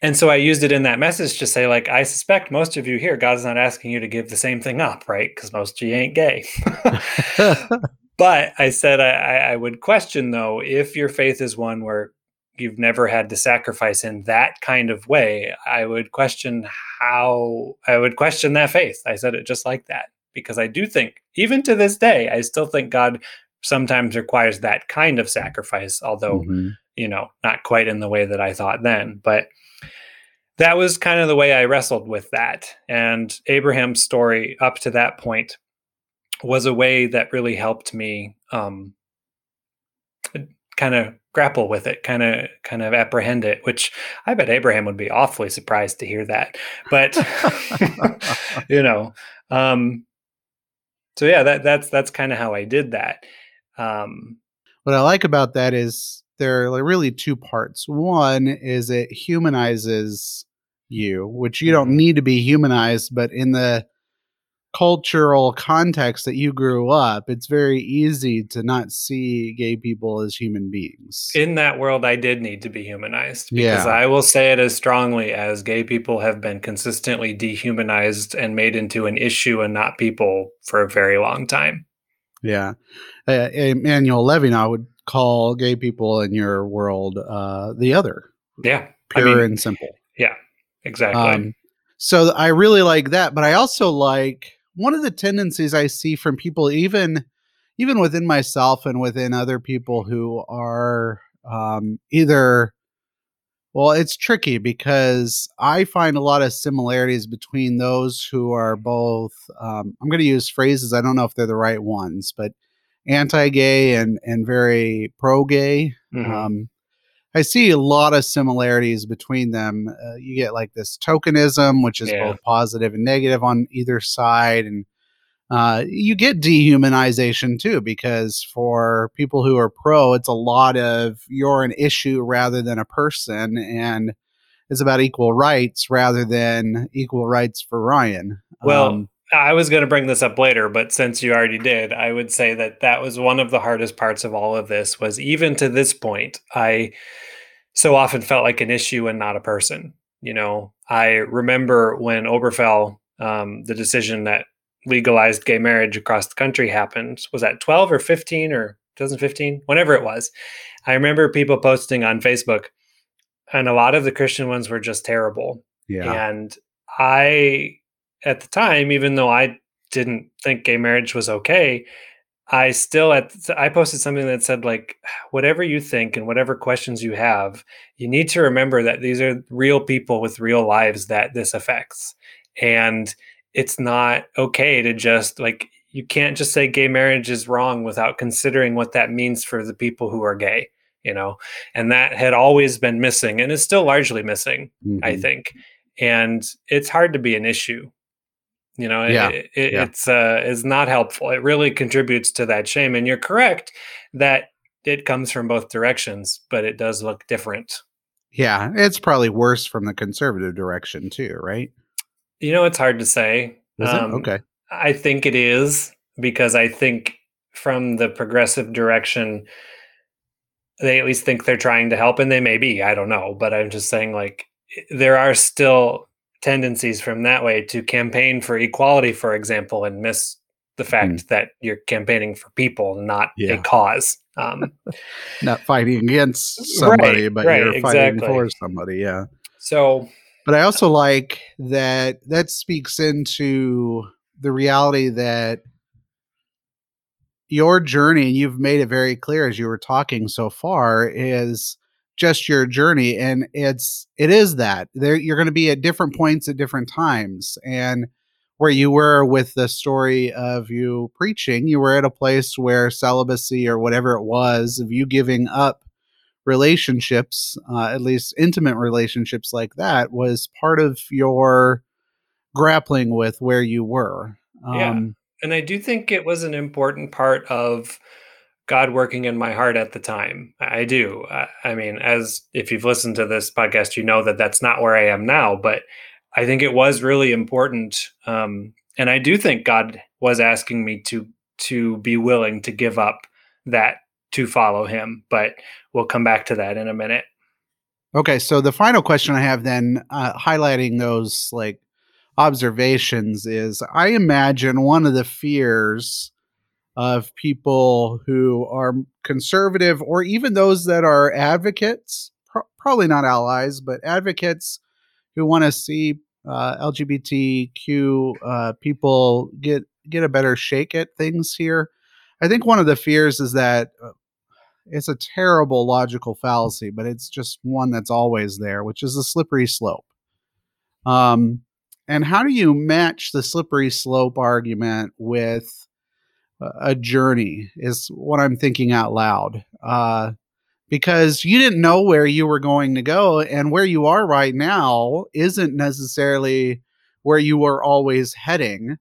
and so I used it in that message to say, like, I suspect most of you here, God's not asking you to give the same thing up, right? Because most of you ain't gay. but I said I, I would question, though, if your faith is one where you've never had to sacrifice in that kind of way, I would question how I would question that faith. I said it just like that because I do think, even to this day, I still think God sometimes requires that kind of sacrifice, although Mhm. you know, not quite in the way that I thought then, but that was kind of the way I wrestled with that. And Abraham's story up to that point was a way that really helped me um, kind of grapple with it, kind of kind of apprehend it, which I bet Abraham would be awfully surprised to hear that. But you know, um, so yeah, that that's that's kind of how I did that. Um, what I like about that is there are like really two parts. One is it humanizes you, which you don't Mhm. need to be humanized, but in the cultural context that you grew up, it's very easy to not see gay people as human beings. in that world i did need to be humanized because Yeah. i will say it as strongly as gay people have been consistently dehumanized and made into an issue and not people for a very long time yeah. Uh, Emmanuel Levinas would call gay people in your world uh, the other, yeah I pure mean, and simple. Yeah, exactly Um, so I really like that, but I also like one of the tendencies I see from people, even even within myself and within other people who are um, either. Well, it's tricky because I find a lot of similarities between those who are both. Um, I'm going to use phrases I don't know if they're the right ones, but anti-gay and and very pro-gay. Mhm. Um, I see a lot of similarities between them. Uh, you get like this tokenism, which is Yeah. both positive and negative on either side, and uh, you get dehumanization too, because for people who are pro, it's a lot of you're an issue rather than a person, and it's about equal rights rather than equal rights for Ryan. well Um, i was going to bring this up later but since you already did i would say that that was one of the hardest parts of all of this was even to this point i so often felt like an issue and not a person you know? I remember when Obergefell um, the decision that legalized gay marriage across the country happened was that 12 or 15 or 2015 whenever it was. I remember people posting on facebook and a lot of the christian ones were just terrible. Yeah, and I, at the time, even though I didn't think gay marriage was okay, I still at I posted something that said like, whatever you think and whatever questions you have, you need to remember that these are real people with real lives that this affects, and it's not okay to just like you can't just say gay marriage is wrong without considering what that means for the people who are gay you know? And that had always been missing and is still largely missing mm-hmm. i think. And it's hard to be an issue you know yeah. It, it, yeah. it's uh it's not helpful. It really contributes to that shame and you're correct that it comes from both directions but it does look different. Yeah it's probably worse from the conservative direction too right? You know it's hard to say. Um, okay. I think it is because i think from the progressive direction they at least think they're trying to help and they may be i don't know but i'm just saying like there are still tendencies from that way to campaign for equality for example and miss the fact mm. that you're campaigning for people not yeah. a cause um, not fighting against somebody right, but right, you're fighting exactly. for somebody yeah so but i also like that that speaks into the reality that your journey, and you've made it very clear as you were talking so far, is just your journey and it's it is that. There you're going to be at different points at different times and where you were with the story of you preaching you were at a place where celibacy or whatever it was of you giving up relationships uh, at least intimate relationships like that was part of your grappling with where you were. Um, yeah and I do think it was an important part of God working in my heart at the time. I do. I, mean, as if you've listened to this podcast, you know that that's not where I am now, but I think it was really important. Um, and I do think God was asking me to to be willing to give up that to follow Him. But we'll come back to that in a minute. Okay, so the final question I have then, uh, highlighting those like observations is I imagine one of the fears of people who are conservative or even those that are advocates, pro- probably not allies, but advocates who want to see uh, LGBTQ uh, people get get a better shake at things here. I think one of the fears is that uh, it's a terrible logical fallacy, but it's just one that's always there, which is a slippery slope. Um, and how do you match the slippery slope argument with a journey? Is what I'm thinking out loud. Uh, because you didn't know where you were going to go, and where you are right now isn't necessarily where you were always heading.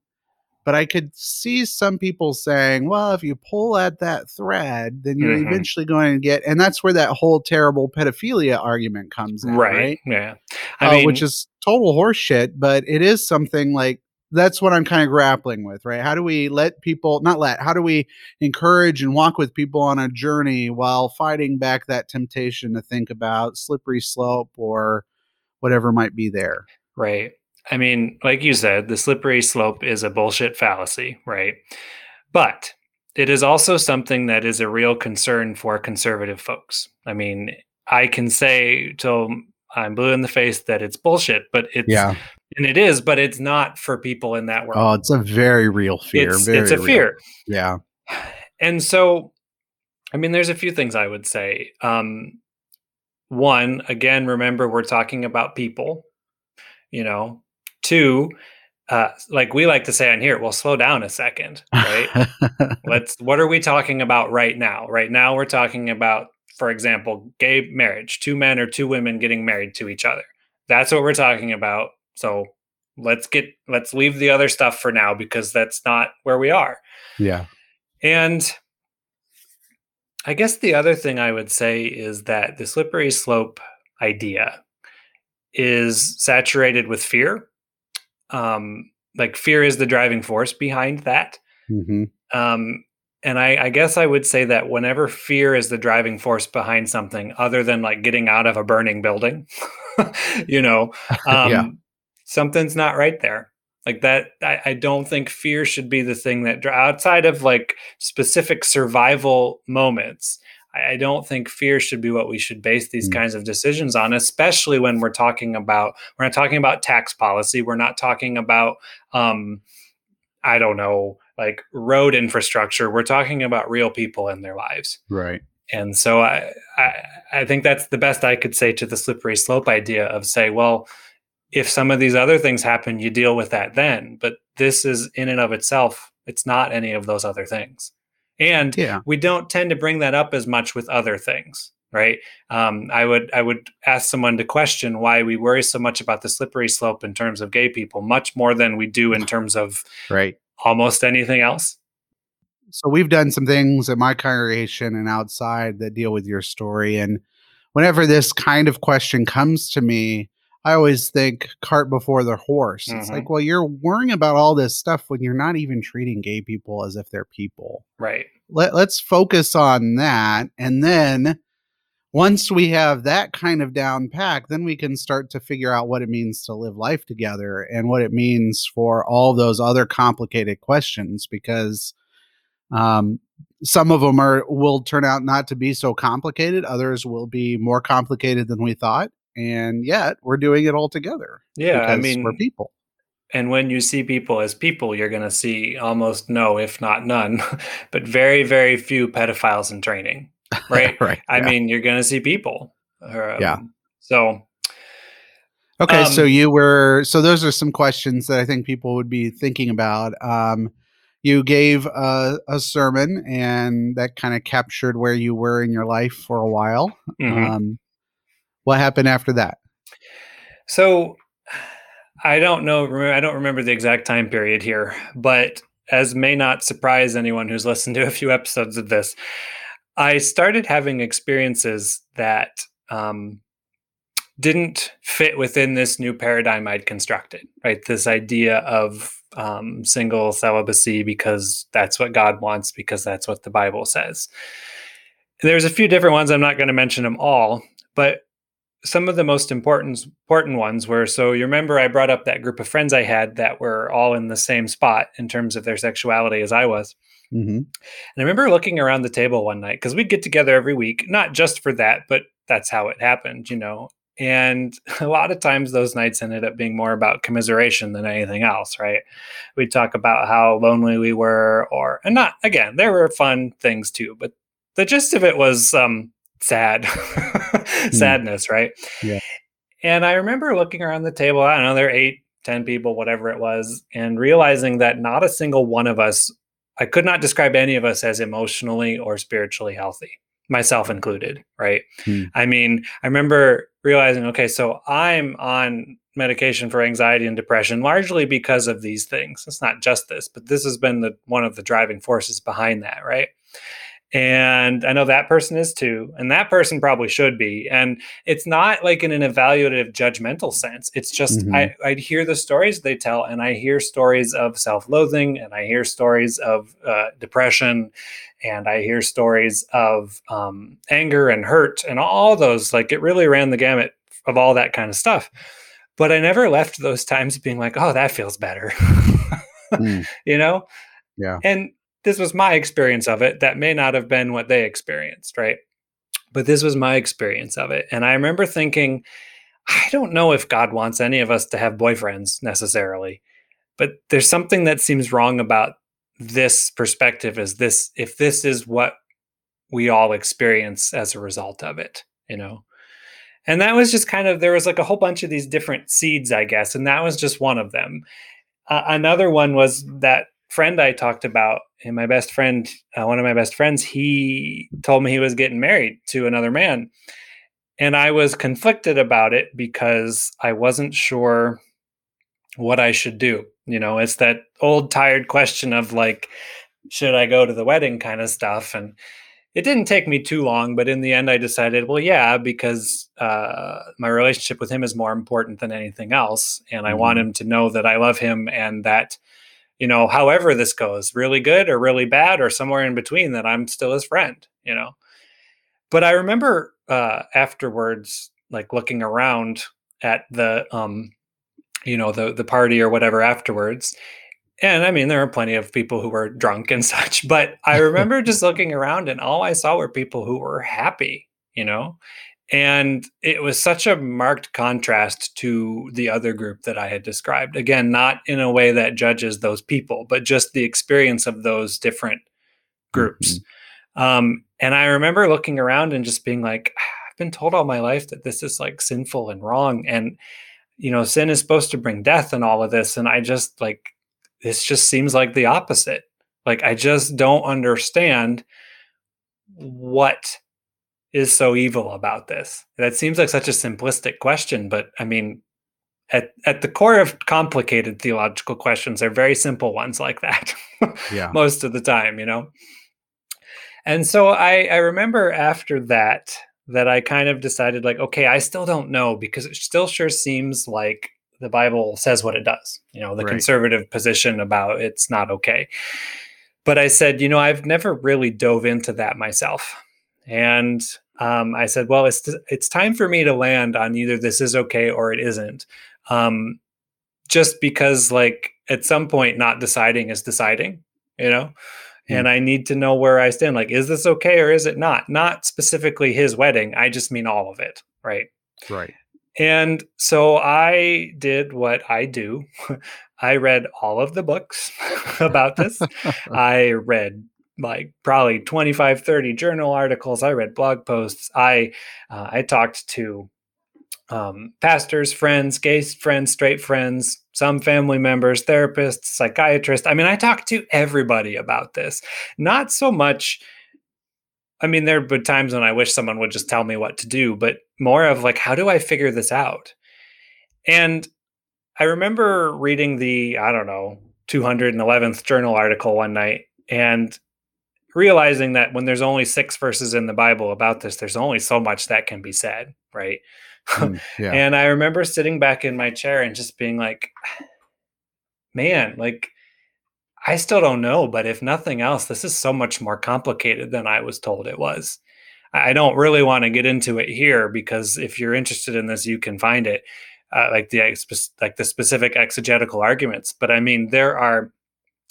But I could see some people saying, well, if you pull at that thread, then you're mm-hmm. eventually going to get, and that's where that whole terrible pedophilia argument comes in, right? right? Yeah. I uh, mean, which is total horseshit, but it is something like that's what I'm kind of grappling with, right? How do we let people, not let, how do we encourage and walk with people on a journey while fighting back that temptation to think about slippery slope or whatever might be there? Right. I mean, like you said, the slippery slope is a bullshit fallacy, right? But it is also something that is a real concern for conservative folks. I mean, I can say till I'm blue in the face that it's bullshit, but it's yeah. And it is, but it's not for people in that world. Oh, it's a very real fear. It's, very it's a real. fear. Yeah. And so, I mean, there's a few things I would say. Um, one, again, remember we're talking about people. You know, Two, uh, like we like to say on here, well, slow down a second, right? Let's, what are we talking about right now? Right now, we're talking about, for example, gay marriage, two men or two women getting married to each other. That's what we're talking about. So let's get, let's leave the other stuff for now because that's not where we are. Yeah. And I guess the other thing I would say is that the slippery slope idea is saturated with fear um, like fear is the driving force behind that. Mm-hmm. Um, and I, I, guess I would say that whenever fear is the driving force behind something other than like getting out of a burning building, you know, um, yeah. Something's not right there. Like that, I, I, don't think fear should be the thing that outside of like specific survival moments. I don't think fear should be what we should base these mm. kinds of decisions on, especially when we're talking about we're not talking about tax policy. We're not talking about um, I don't know, like road infrastructure. We're talking about real people in their lives. Right. And so I, I I think that's the best I could say to the slippery slope idea of say, well, if some of these other things happen, you deal with that then. But this is in and of itself It's not any of those other things. And Yeah. we don't tend to bring that up as much with other things, right? Um, I would I would ask someone to question why we worry so much about the slippery slope in terms of gay people, much more than we do in terms of Right. almost anything else. So we've done some things at my congregation and outside that deal with your story. And whenever this kind of question comes to me, I always think cart before the horse. It's Mhm. like, well, you're worrying about all this stuff when you're not even treating gay people as if they're people. Right. Let, let's focus on that. And then once we have that kind of down pack, then we can start to figure out what it means to live life together and what it means for all those other complicated questions because um, some of them are will turn out not to be so complicated others will be more complicated than we thought and yet we're doing it all together Yeah. I mean, we're people and when you see people as people, you're going to see almost no, if not none, but very, very few pedophiles in training, right? right I yeah. mean, you're going to see people. Um, Yeah. So, okay so um, you were so those are some questions that i think people would be thinking about um, you gave a, a sermon and that kind of captured where you were in your life for a while mhm. um, what happened after that so I don't know. I don't remember the exact time period here, but as may not surprise anyone who's listened to a few episodes of this, I started having experiences that um, didn't fit within this new paradigm I'd constructed, right? This idea of um, single celibacy because that's what God wants, because that's what the Bible says. There's a few different ones. I'm not going to mention them all, but some of the most important important ones were so you remember I brought up that group of friends I had that were all in the same spot in terms of their sexuality as I was. mm-hmm. And I remember looking around the table one night because we'd get together every week, not just for that, but that's how it happened, you know. And a lot of times those nights ended up being more about commiseration than anything else, right? We'd talk about how lonely we were, or, and not, again, there were fun things too, but the gist of it was um, sad, sadness, right? Yeah. And I remember looking around the table, I don't know, there were eight, 10 people, whatever it was, and realizing that not a single one of us I could not describe any of us as emotionally or spiritually healthy, myself included, right? Hmm. I mean, I remember realizing, okay, so I'm on medication for anxiety and depression largely because of these things. It's not just this, but this has been the one of the driving forces behind that, right? And I know that person is too, and that person probably should be. And it's not like in an evaluative, judgmental sense. It's just Mhm. I, I hear the stories they tell, and I hear stories of self-loathing, and I hear stories of uh, depression, and I hear stories of um, anger and hurt, and all those. Like it really ran the gamut of all that kind of stuff. But I never left those times being like, "Oh, that feels better," Mm. you know. Yeah. And this was my experience of it. That may not have been what they experienced, right? But this was my experience of it. And I remember thinking, I don't know if God wants any of us to have boyfriends necessarily, but there's something that seems wrong about this perspective is this if this is what we all experience as a result of it, you know. And that was just kind of there was like a whole bunch of these different seeds, I guess, and that was just one of them. Uh, another one was that friend I talked about, and my best friend, uh, one of my best friends, he told me he was getting married to another man. And I was conflicted about it because I wasn't sure what I should do. You know, it's that old tired question of like, should I go to the wedding kind of stuff? And it didn't take me too long, but in the end, I decided, well, yeah, because uh, my relationship with him is more important than anything else. And I want him to know that I love him and that you know, however this goes, really good or really bad or somewhere in between, that I'm still his friend, you know. But I remember uh, afterwards, like looking around at the, um, you know, the the party or whatever afterwards, and I mean, there were plenty of people who were drunk and such, but I remember just looking around and all I saw were people who were happy, you know, and it was such a marked contrast to the other group that I had described. Again, not in a way that judges those people, but just the experience of those different groups. Um, and I remember looking around and just being like, I've been told all my life that this is like sinful and wrong. And, you know, sin is supposed to bring death and all of this. And I just like, this just seems like the opposite. Like, I just don't understand what is so evil about this. That seems like such a simplistic question, but I mean, at, at the core of complicated theological questions are very simple ones like that. Yeah. Most of the time, you know? And so I, I remember after that, that I kind of decided, like, okay, I still don't know because it still sure seems like the Bible says what it does, you know, the Right. conservative position about it's not okay. But I said, you know, I've never really dove into that myself. And um, I said, well, it's it's time for me to land on either this is okay or it isn't. Um, just because, like, at some point, not deciding is deciding, you know. And I need to know where I stand. Like, is this okay or is it not? Not specifically his wedding. I just mean all of it, right? Right. And so I did what I do. I read all of the books about this. I read like probably 25 30 journal articles. I read blog posts. I uh, i talked to um, pastors friends gay friends straight friends some family members therapists psychiatrists. I mean i talked to everybody about this. Not so much i mean there been times when i wish someone would just tell me what to do but more of like how do i figure this out? And i remember reading the i don't know 211th journal article one night and realizing that when there's only six verses in the Bible about this, there's only so much that can be said, right? Mm, yeah. And I remember sitting back in my chair and just being like, man, like, I still don't know, but if nothing else, this is so much more complicated than I was told it was. I don't really want to get into it here because if you're interested in this, you can find it, uh, like the like the specific exegetical arguments. But I mean, there are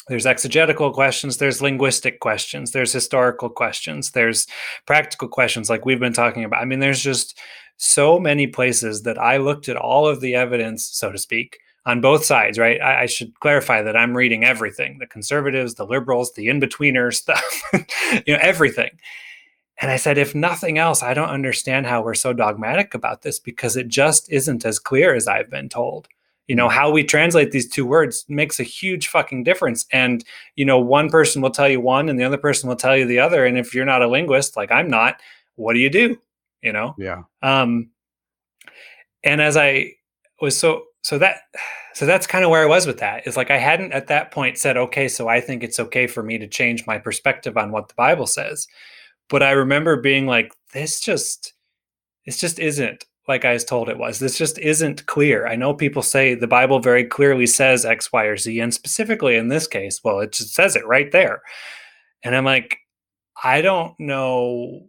there's exegetical questions there's linguistic questions there's historical questions there's practical questions like we've been talking about. I mean there's just so many places that i looked at all of the evidence so to speak on both sides right? I, I should clarify that i'm reading everything the conservatives the liberals the in-betweeners the you know everything. And i said if nothing else i don't understand how we're so dogmatic about this because it just isn't as clear as i've been told you know how we translate these two words makes a huge fucking difference. And you know one person will tell you one and the other person will tell you the other. And if you're not a linguist like i'm not what do you do? You know? Yeah. um and as i was so so that so that's kind of where i was with that. Is like i hadn't at that point said okay so i think it's okay for me to change my perspective on what the bible says. But i remember being like this just this just isn't like I was told it was. This just isn't clear. I know people say the Bible very clearly says X, Y, or Z, and specifically in this case, well, it just says it right there. And I'm like, I don't know.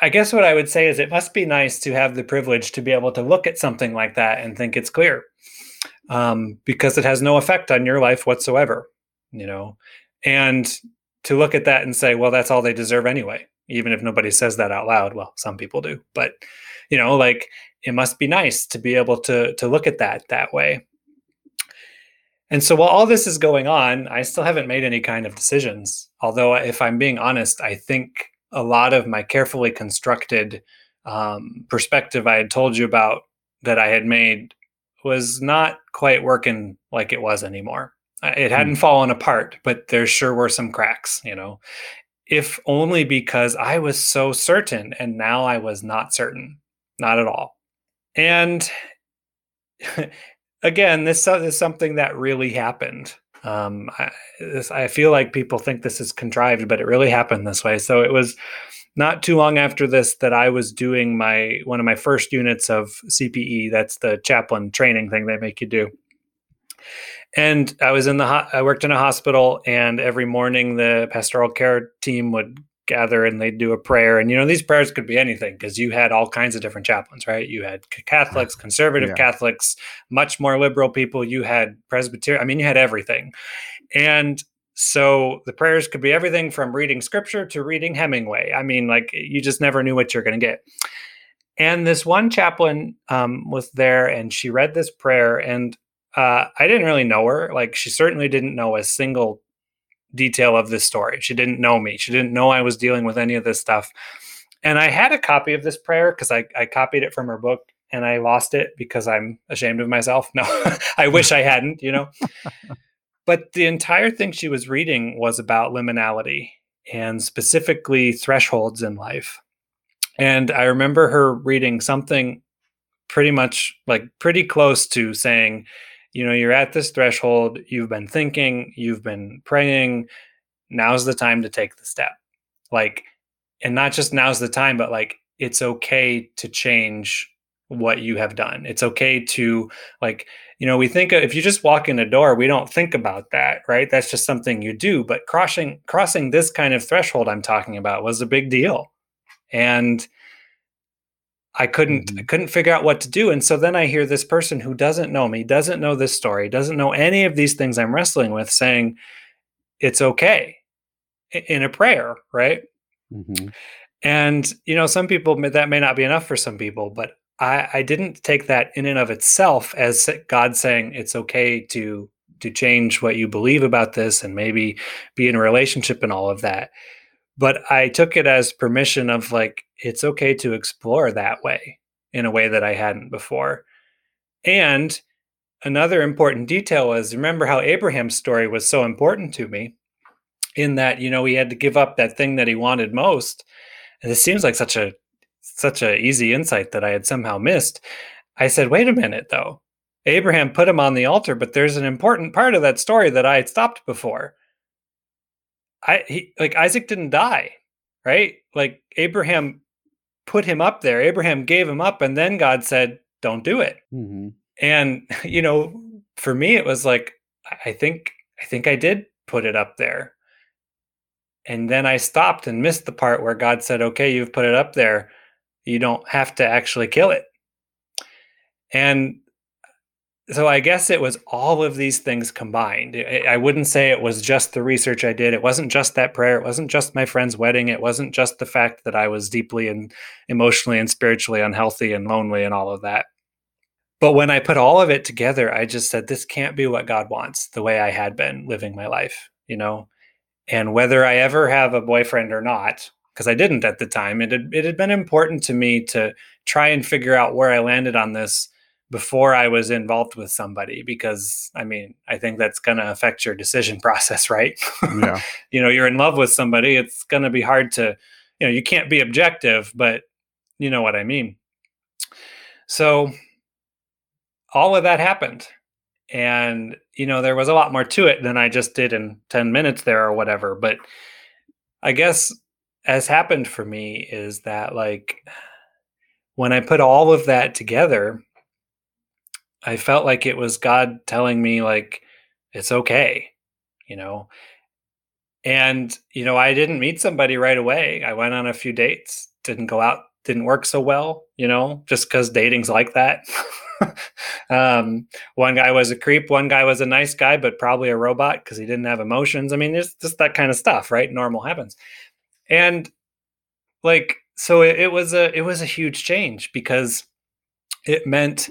I guess what I would say is it must be nice to have the privilege to be able to look at something like that and think it's clear um, because it has no effect on your life whatsoever, you know? And to look at that and say, well, that's all they deserve anyway, even if nobody says that out loud. Well, some people do, but you know like it must be nice to be able to to look at that that way. And so while all this is going on i still haven't made any kind of decisions. Although uh, if i'm being honest i think a lot of my carefully constructed um, perspective i had told you about that i had made was not quite working like it was anymore. Uh, it hmm. hadn't fallen apart but there sure were some cracks you know. If only because i was so certain and now i was not certain not at all. And again, this is something that really happened. Um, I, this, I feel like people think this is contrived, but it really happened this way. So it was not too long after this that I was doing my one of my first units of CPE. That's the chaplain training thing they make you do. And I was in the ho- I worked in a hospital, and every morning the pastoral care team would gather and they'd do a prayer. And you know, these prayers could be anything because you had all kinds of different chaplains, right? You had Catholics, conservative Yeah. Catholics, much more liberal people. You had Presbyterian. I mean, you had everything. And so the prayers could be everything from reading scripture to reading Hemingway. I mean, like you just never knew what you're going to get. And this one chaplain um, was there and she read this prayer. And uh, I didn't really know her. Like, she certainly didn't know a single detail of this story. She didn't know me. She didn't know I was dealing with any of this stuff. And I had a copy of this prayer because I, I copied it from her book and I lost it because I'm ashamed of myself. No, I wish I hadn't, you know. but the entire thing she was reading was about liminality and specifically thresholds in life. And I remember her reading something pretty much like pretty close to saying, you know, you're at this threshold, you've been thinking, you've been praying, now's the time to take the step. Like, and not just now's the time, but like it's okay to change what you have done. It's okay to like, you know, we think if you just walk in a door, we don't think about that, right? That's just something you do. But crossing crossing this kind of threshold I'm talking about was a big deal. And I couldn't mm-hmm. I couldn't figure out what to do. And so then I hear this person who doesn't know me, doesn't know this story, doesn't know any of these things I'm wrestling with saying it's okay in a prayer, right? Mm-hmm. And you know, some people that may not be enough for some people, but I, I didn't take that in and of itself as God saying it's okay to to change what you believe about this and maybe be in a relationship and all of that. But I took it as permission of like it's okay to explore that way in a way that I hadn't before. And another important detail was remember how Abraham's story was so important to me in that you know he had to give up that thing that he wanted most and it seems like such a such a easy insight that I had somehow missed. I said, wait a minute though. Abraham put him on the altar, but there's an important part of that story that I had stopped before. I he, like Isaac didn't die, right? Like Abraham put him up there. Abraham gave him up, and then God said, "Don't do it." Mm-hmm. And you know, for me, it was like I think I think I did put it up there. And then I stopped and missed the part where God said, okay, you've put it up there. You don't have to actually kill it. And so I guess it was all of these things combined. I wouldn't say it was just the research I did. It wasn't just that prayer. It wasn't just my friend's wedding. It wasn't just the fact that I was deeply and emotionally and spiritually unhealthy and lonely and all of that. But when I put all of it together, I just said, this can't be what God wants the way I had been living my life. You know, and whether I ever have a boyfriend or not, because I didn't at the time, it had, it had been important to me to try and figure out where I landed on this before I was involved with somebody because I mean, I think that's going to affect your decision process, right? Yeah. you know, you're in love with somebody, it's going to be hard to, you know, you can't be objective, but you know what I mean. So all of that happened and you know there was a lot more to it than i just did in 10 minutes there or whatever but i guess as happened for me is that like when i put all of that together i felt like it was god telling me like it's okay you know and you know i didn't meet somebody right away i went on a few dates didn't go out didn't work so well you know just because dating's like that um, one guy was a creep, one guy was a nice guy, but probably a robot because he didn't have emotions. I mean, it's just that kind of stuff, right? Normal happens. And like, so it, it was a it was a huge change because it meant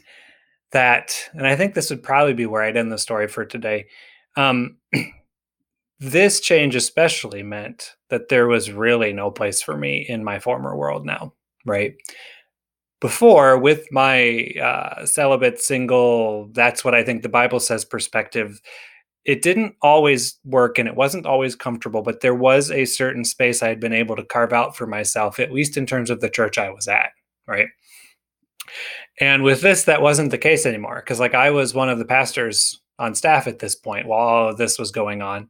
that, and I think this would probably be where I'd end the story for today. Um, this change especially meant that there was really no place for me in my former world now, right? before with my uh, celibate single that's what i think the bible says perspective it didn't always work and it wasn't always comfortable but there was a certain space i had been able to carve out for myself at least in terms of the church i was at right and with this that wasn't the case anymore because like i was one of the pastors on staff at this point while this was going on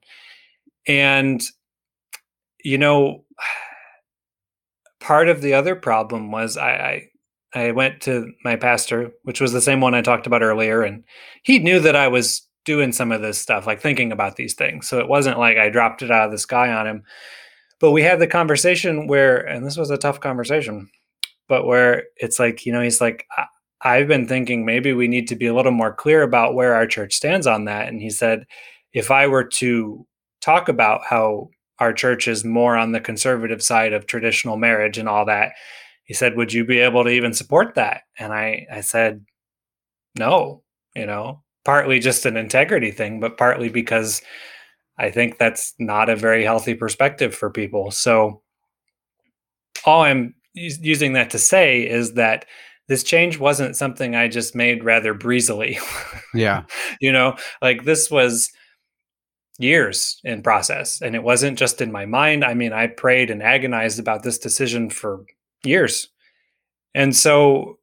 and you know part of the other problem was I, I I went to my pastor, which was the same one I talked about earlier, and he knew that I was doing some of this stuff, like thinking about these things. So it wasn't like I dropped it out of the sky on him. But we had the conversation where, and this was a tough conversation, but where it's like, you know, he's like, I've been thinking maybe we need to be a little more clear about where our church stands on that. And he said, if I were to talk about how our church is more on the conservative side of traditional marriage and all that, he said, Would you be able to even support that? And I, I said, No, you know, partly just an integrity thing, but partly because I think that's not a very healthy perspective for people. So, all I'm using that to say is that this change wasn't something I just made rather breezily. Yeah. you know, like this was years in process. And it wasn't just in my mind. I mean, I prayed and agonized about this decision for years. And so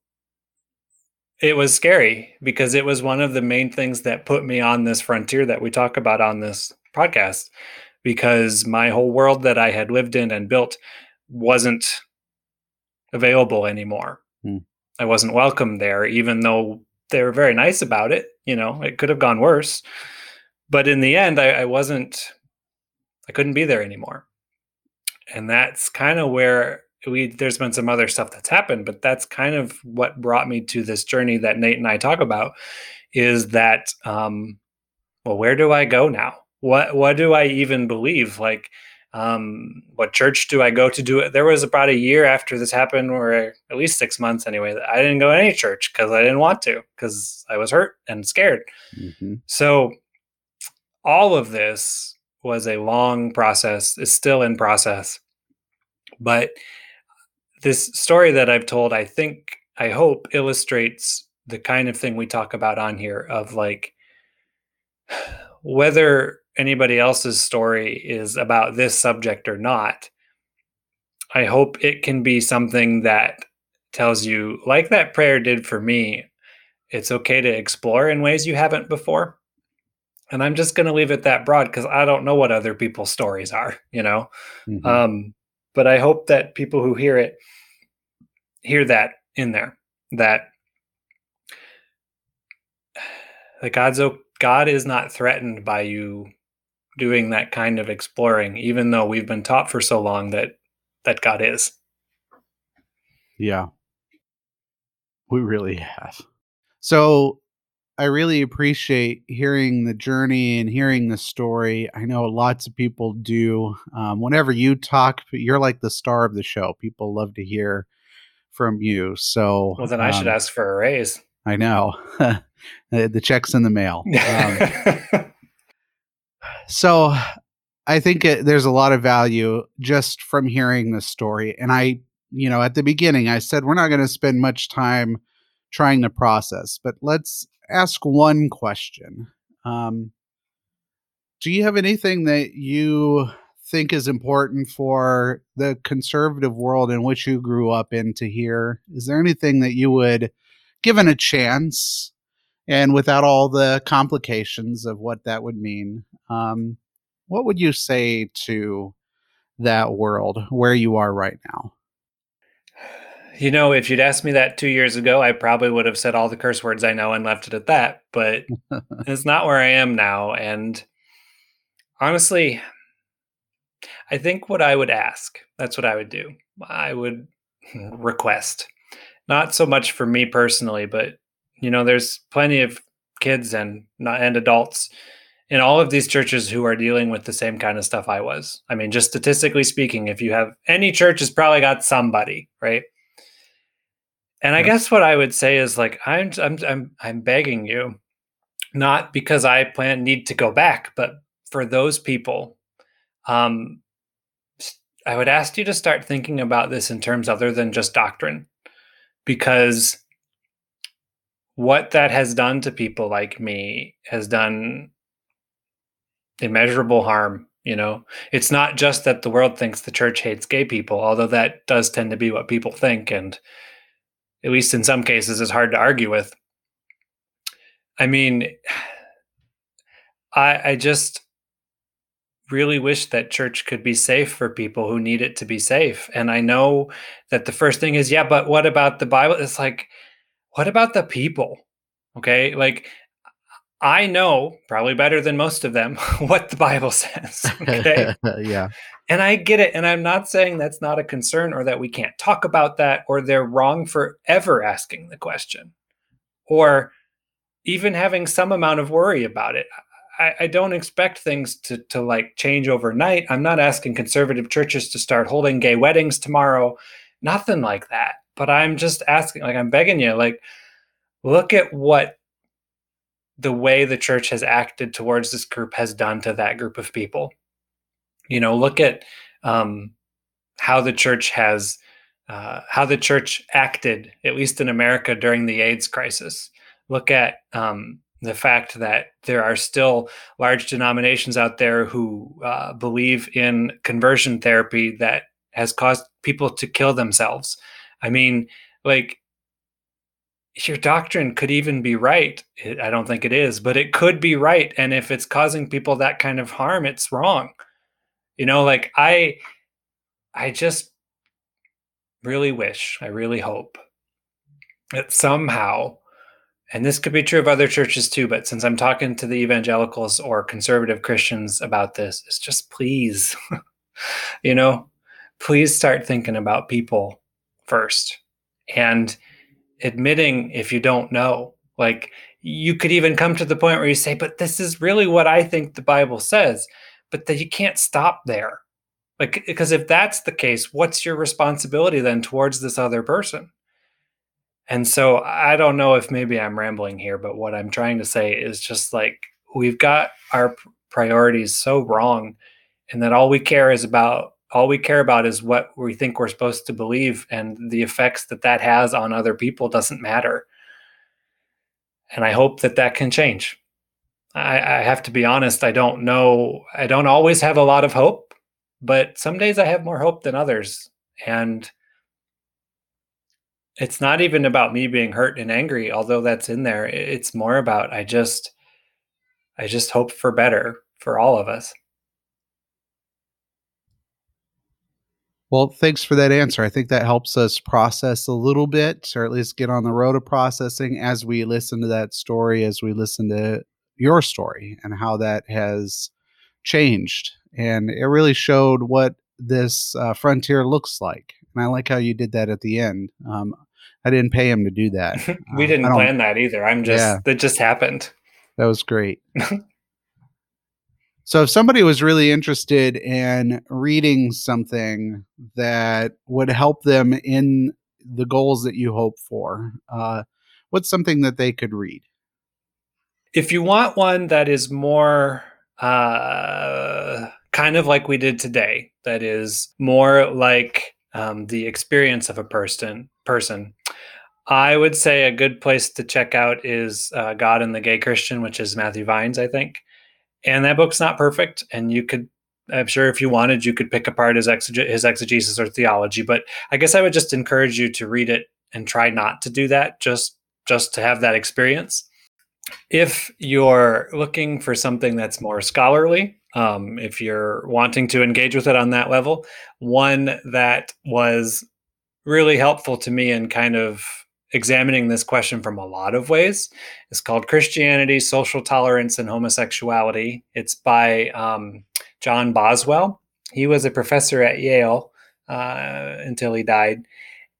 it was scary because it was one of the main things that put me on this frontier that we talk about on this podcast because my whole world that I had lived in and built wasn't available anymore. I wasn't welcome there, even though they were very nice about it. You know, it could have gone worse. But in the end, I, I wasn't, I couldn't be there anymore. And that's kind of where we, there's been some other stuff that's happened, but that's kind of what brought me to this journey that Nate and I talk about is that, um, well, where do I go now? What, what do I even believe? Like, um, what church do I go to do it? There was about a year after this happened, or at least six months anyway, that I didn't go to any church because I didn't want to because I was hurt and scared. Mm-hmm. So all of this was a long process, is still in process. But this story that I've told, I think, I hope illustrates the kind of thing we talk about on here of like whether anybody else's story is about this subject or not, I hope it can be something that tells you, like that prayer did for me, it's okay to explore in ways you haven't before. And I'm just going to leave it that broad because I don't know what other people's stories are, you know? Mm-hmm. Um, but I hope that people who hear it hear that in there, that that God's God is not threatened by you doing that kind of exploring, even though we've been taught for so long that that God is. Yeah. We really have. So I really appreciate hearing the journey and hearing the story. I know lots of people do. Um, whenever you talk, you're like the star of the show. People love to hear from you. So, well, then I um, should ask for a raise. I know. the check's in the mail. Um, so I think it, there's a lot of value just from hearing the story. And I, you know, at the beginning, I said we're not going to spend much time trying to process, but let's ask one question. Um, do you have anything that you think is important for the conservative world in which you grew up in to hear? Is there anything that you would, given a chance, and without all the complications of what that would mean, um, what would you say to that world where you are right now? You know, if you'd asked me that two years ago, I probably would have said all the curse words I know and left it at that. But it's not where I am now. And honestly, I think what I would ask, that's what I would do. I would request, not so much for me personally, but you know, there's plenty of kids and and adults in all of these churches who are dealing with the same kind of stuff I was. I mean, just statistically speaking, if you have any church has probably got somebody, right? And I guess what I would say is like I'm I'm I'm I'm begging you, not because I plan need to go back, but for those people, um, I would ask you to start thinking about this in terms other than just doctrine, because what that has done to people like me has done immeasurable harm you know? It's not just that the world thinks the church hates gay people although that does tend to be what people think and at least in some cases is hard to argue with. I mean i i just really wish that church could be safe for people who need it to be safe and i know that the first thing is yeah but what about the bible? It's like what about the people? Okay. Like, I know probably better than most of them what the Bible says. Okay. yeah. And I get it. And I'm not saying that's not a concern or that we can't talk about that or they're wrong for ever asking the question or even having some amount of worry about it. I, I don't expect things to, to like change overnight. I'm not asking conservative churches to start holding gay weddings tomorrow. Nothing like that but I'm just asking, like, I'm begging you, like, look at what the way the church has acted towards this group has done to that group of people. You know, look at um, how the church has, uh, how the church acted, at least in America, during the AIDS crisis. Look at um, the fact that there are still large denominations out there who uh, believe in conversion therapy that has caused people to kill themselves. I mean, like, your doctrine could even be right. Eh, I don't think it is, but it could be right. And if it's causing people that kind of harm, it's wrong. You know, like, I, I just really wish, I really hope that somehow and this could be true of other churches too, but since I'm talking to the evangelicals or conservative Christians about this, it's just please, you know, please start thinking about people first and admitting if you don't know. Like you could even come to the point where you say, but this is really what I think the Bible says, but that you can't stop there. Like, because if that's the case, what's your responsibility then towards this other person? And so I don't know if maybe I'm rambling here, but what I'm trying to say is just like we've got our priorities so wrong and that all we care is about all we care about is what we think we're supposed to believe and the effects that that has on other people doesn't matter and i hope that that can change I, I, have to be honest i don't know i don't always have a lot of hope but some days i have more hope than others and it's not even about me being hurt and angry, although that's in there. It's more about I just I just hope for better for all of us. Well, thanks for that answer. I think that helps us process a little bit, or at least get on the road of processing as we listen to that story, as we listen to your story and how that has changed. And it really showed what this uh, frontier looks like. And I like how you did that at the end. Um, I didn't pay him to do that. we didn't plan that either. I'm just yeah, that just happened. That was great. so if somebody was really interested in reading something that would help them in the goals that you hope for, uh, what's something that they could read? If you want one that is more uh, kind of like we did today, that is more like um, the experience of a person person I would say a good place to check out is uh, God and the Gay Christian, which is Matthew Vines, I think. And that book's not perfect, and you could, I'm sure, if you wanted, you could pick apart his exeg- his exegesis or theology. But I guess I would just encourage you to read it and try not to do that, just just to have that experience. If you're looking for something that's more scholarly, um, if you're wanting to engage with it on that level, one that was really helpful to me and kind of examining this question from a lot of ways. It's called Christianity, Social Tolerance, and Homosexuality. It's by um, John Boswell. He was a professor at Yale uh, until he died.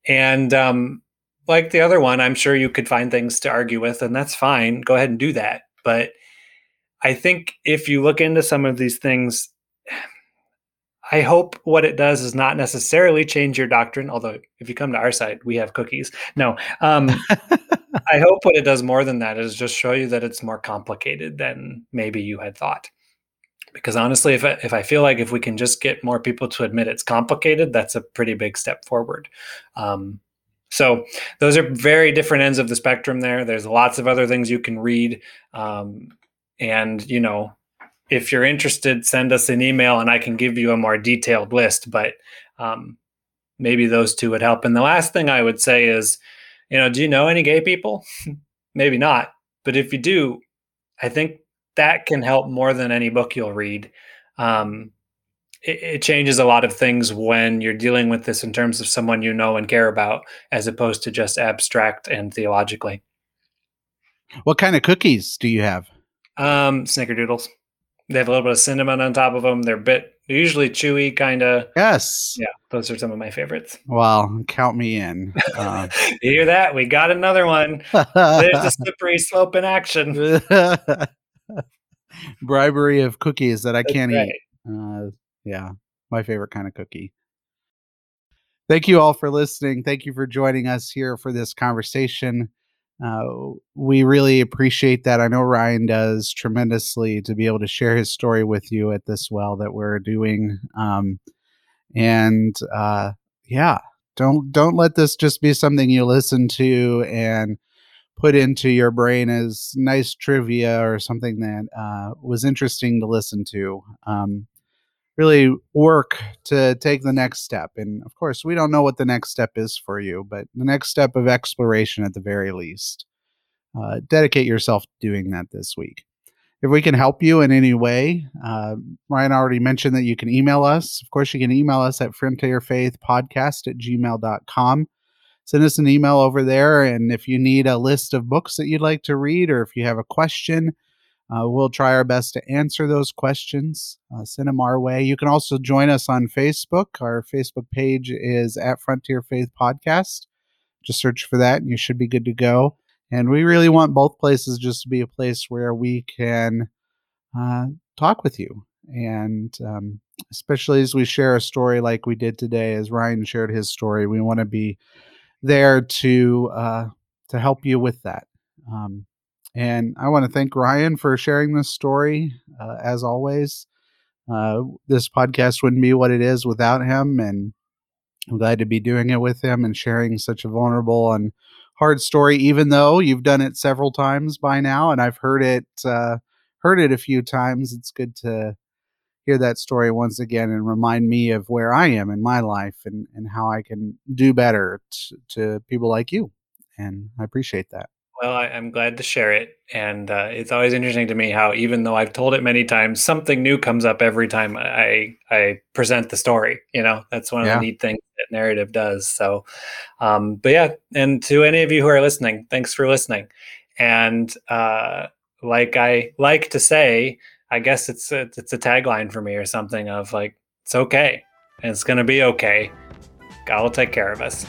And um, like the other one, I'm sure you could find things to argue with, and that's fine. Go ahead and do that. But I think if you look into some of these things, I hope what it does is not necessarily change your doctrine. Although, if you come to our side, we have cookies. No, um, I hope what it does more than that is just show you that it's more complicated than maybe you had thought. Because honestly, if I, if I feel like if we can just get more people to admit it's complicated, that's a pretty big step forward. Um, so those are very different ends of the spectrum. There, there's lots of other things you can read, um, and you know, if you're interested, send us an email and I can give you a more detailed list. But um, maybe those two would help. And the last thing I would say is, you know, do you know any gay people? maybe not. But if you do, I think that can help more than any book you'll read. Um, it, it, changes a lot of things when you're dealing with this in terms of someone you know and care about, as opposed to just abstract and theologically. What kind of cookies do you have? Um, snickerdoodles. They have a little bit of cinnamon on top of them. They're bit they're usually chewy, kind of. Yes. Yeah, those are some of my favorites. Well, count me in. Uh, you hear that? We got another one. There's a slippery slope in action. Bribery of cookies that I That's can't right. eat. Uh, yeah, my favorite kind of cookie. Thank you all for listening. Thank you for joining us here for this conversation. Uh, we really appreciate that. I know Ryan does tremendously to be able to share his story with you at this well that we're doing. Um, and uh, yeah, don't don't let this just be something you listen to and put into your brain as nice trivia or something that uh, was interesting to listen to. Um, really work to take the next step. And of course, we don't know what the next step is for you, but the next step of exploration at the very least. Uh, dedicate yourself to doing that this week. If we can help you in any way, uh, Ryan already mentioned that you can email us. Of course, you can email us at frontierfaithpodcast at gmail.com send us an email over there. And if you need a list of books that you'd like to read, or if you have a question, uh, we'll try our best to answer those questions. Uh, send them our way. You can also join us on Facebook. Our Facebook page is at Frontier Faith Podcast. Just search for that, and you should be good to go. And we really want both places just to be a place where we can uh, talk with you. And um, especially as we share a story like we did today, as Ryan shared his story, we want to be there to uh, to help you with that. Um, and I want to thank Ryan for sharing this story. Uh, as always, uh, this podcast wouldn't be what it is without him, and I'm glad to be doing it with him and sharing such a vulnerable and hard story. Even though you've done it several times by now, and I've heard it uh, heard it a few times, it's good to hear that story once again and remind me of where I am in my life and, and how I can do better t- to people like you. And I appreciate that. Well, I, am glad to share it. And uh, it's always interesting to me how, even though I've told it many times, something new comes up every time I, I present the story. You know, that's one of yeah. the neat things that narrative does. So, um, but yeah, and to any of you who are listening, thanks for listening. And uh, like I like to say, I guess it's a, it's a tagline for me or something of like it's okay and it's gonna be okay. God will take care of us.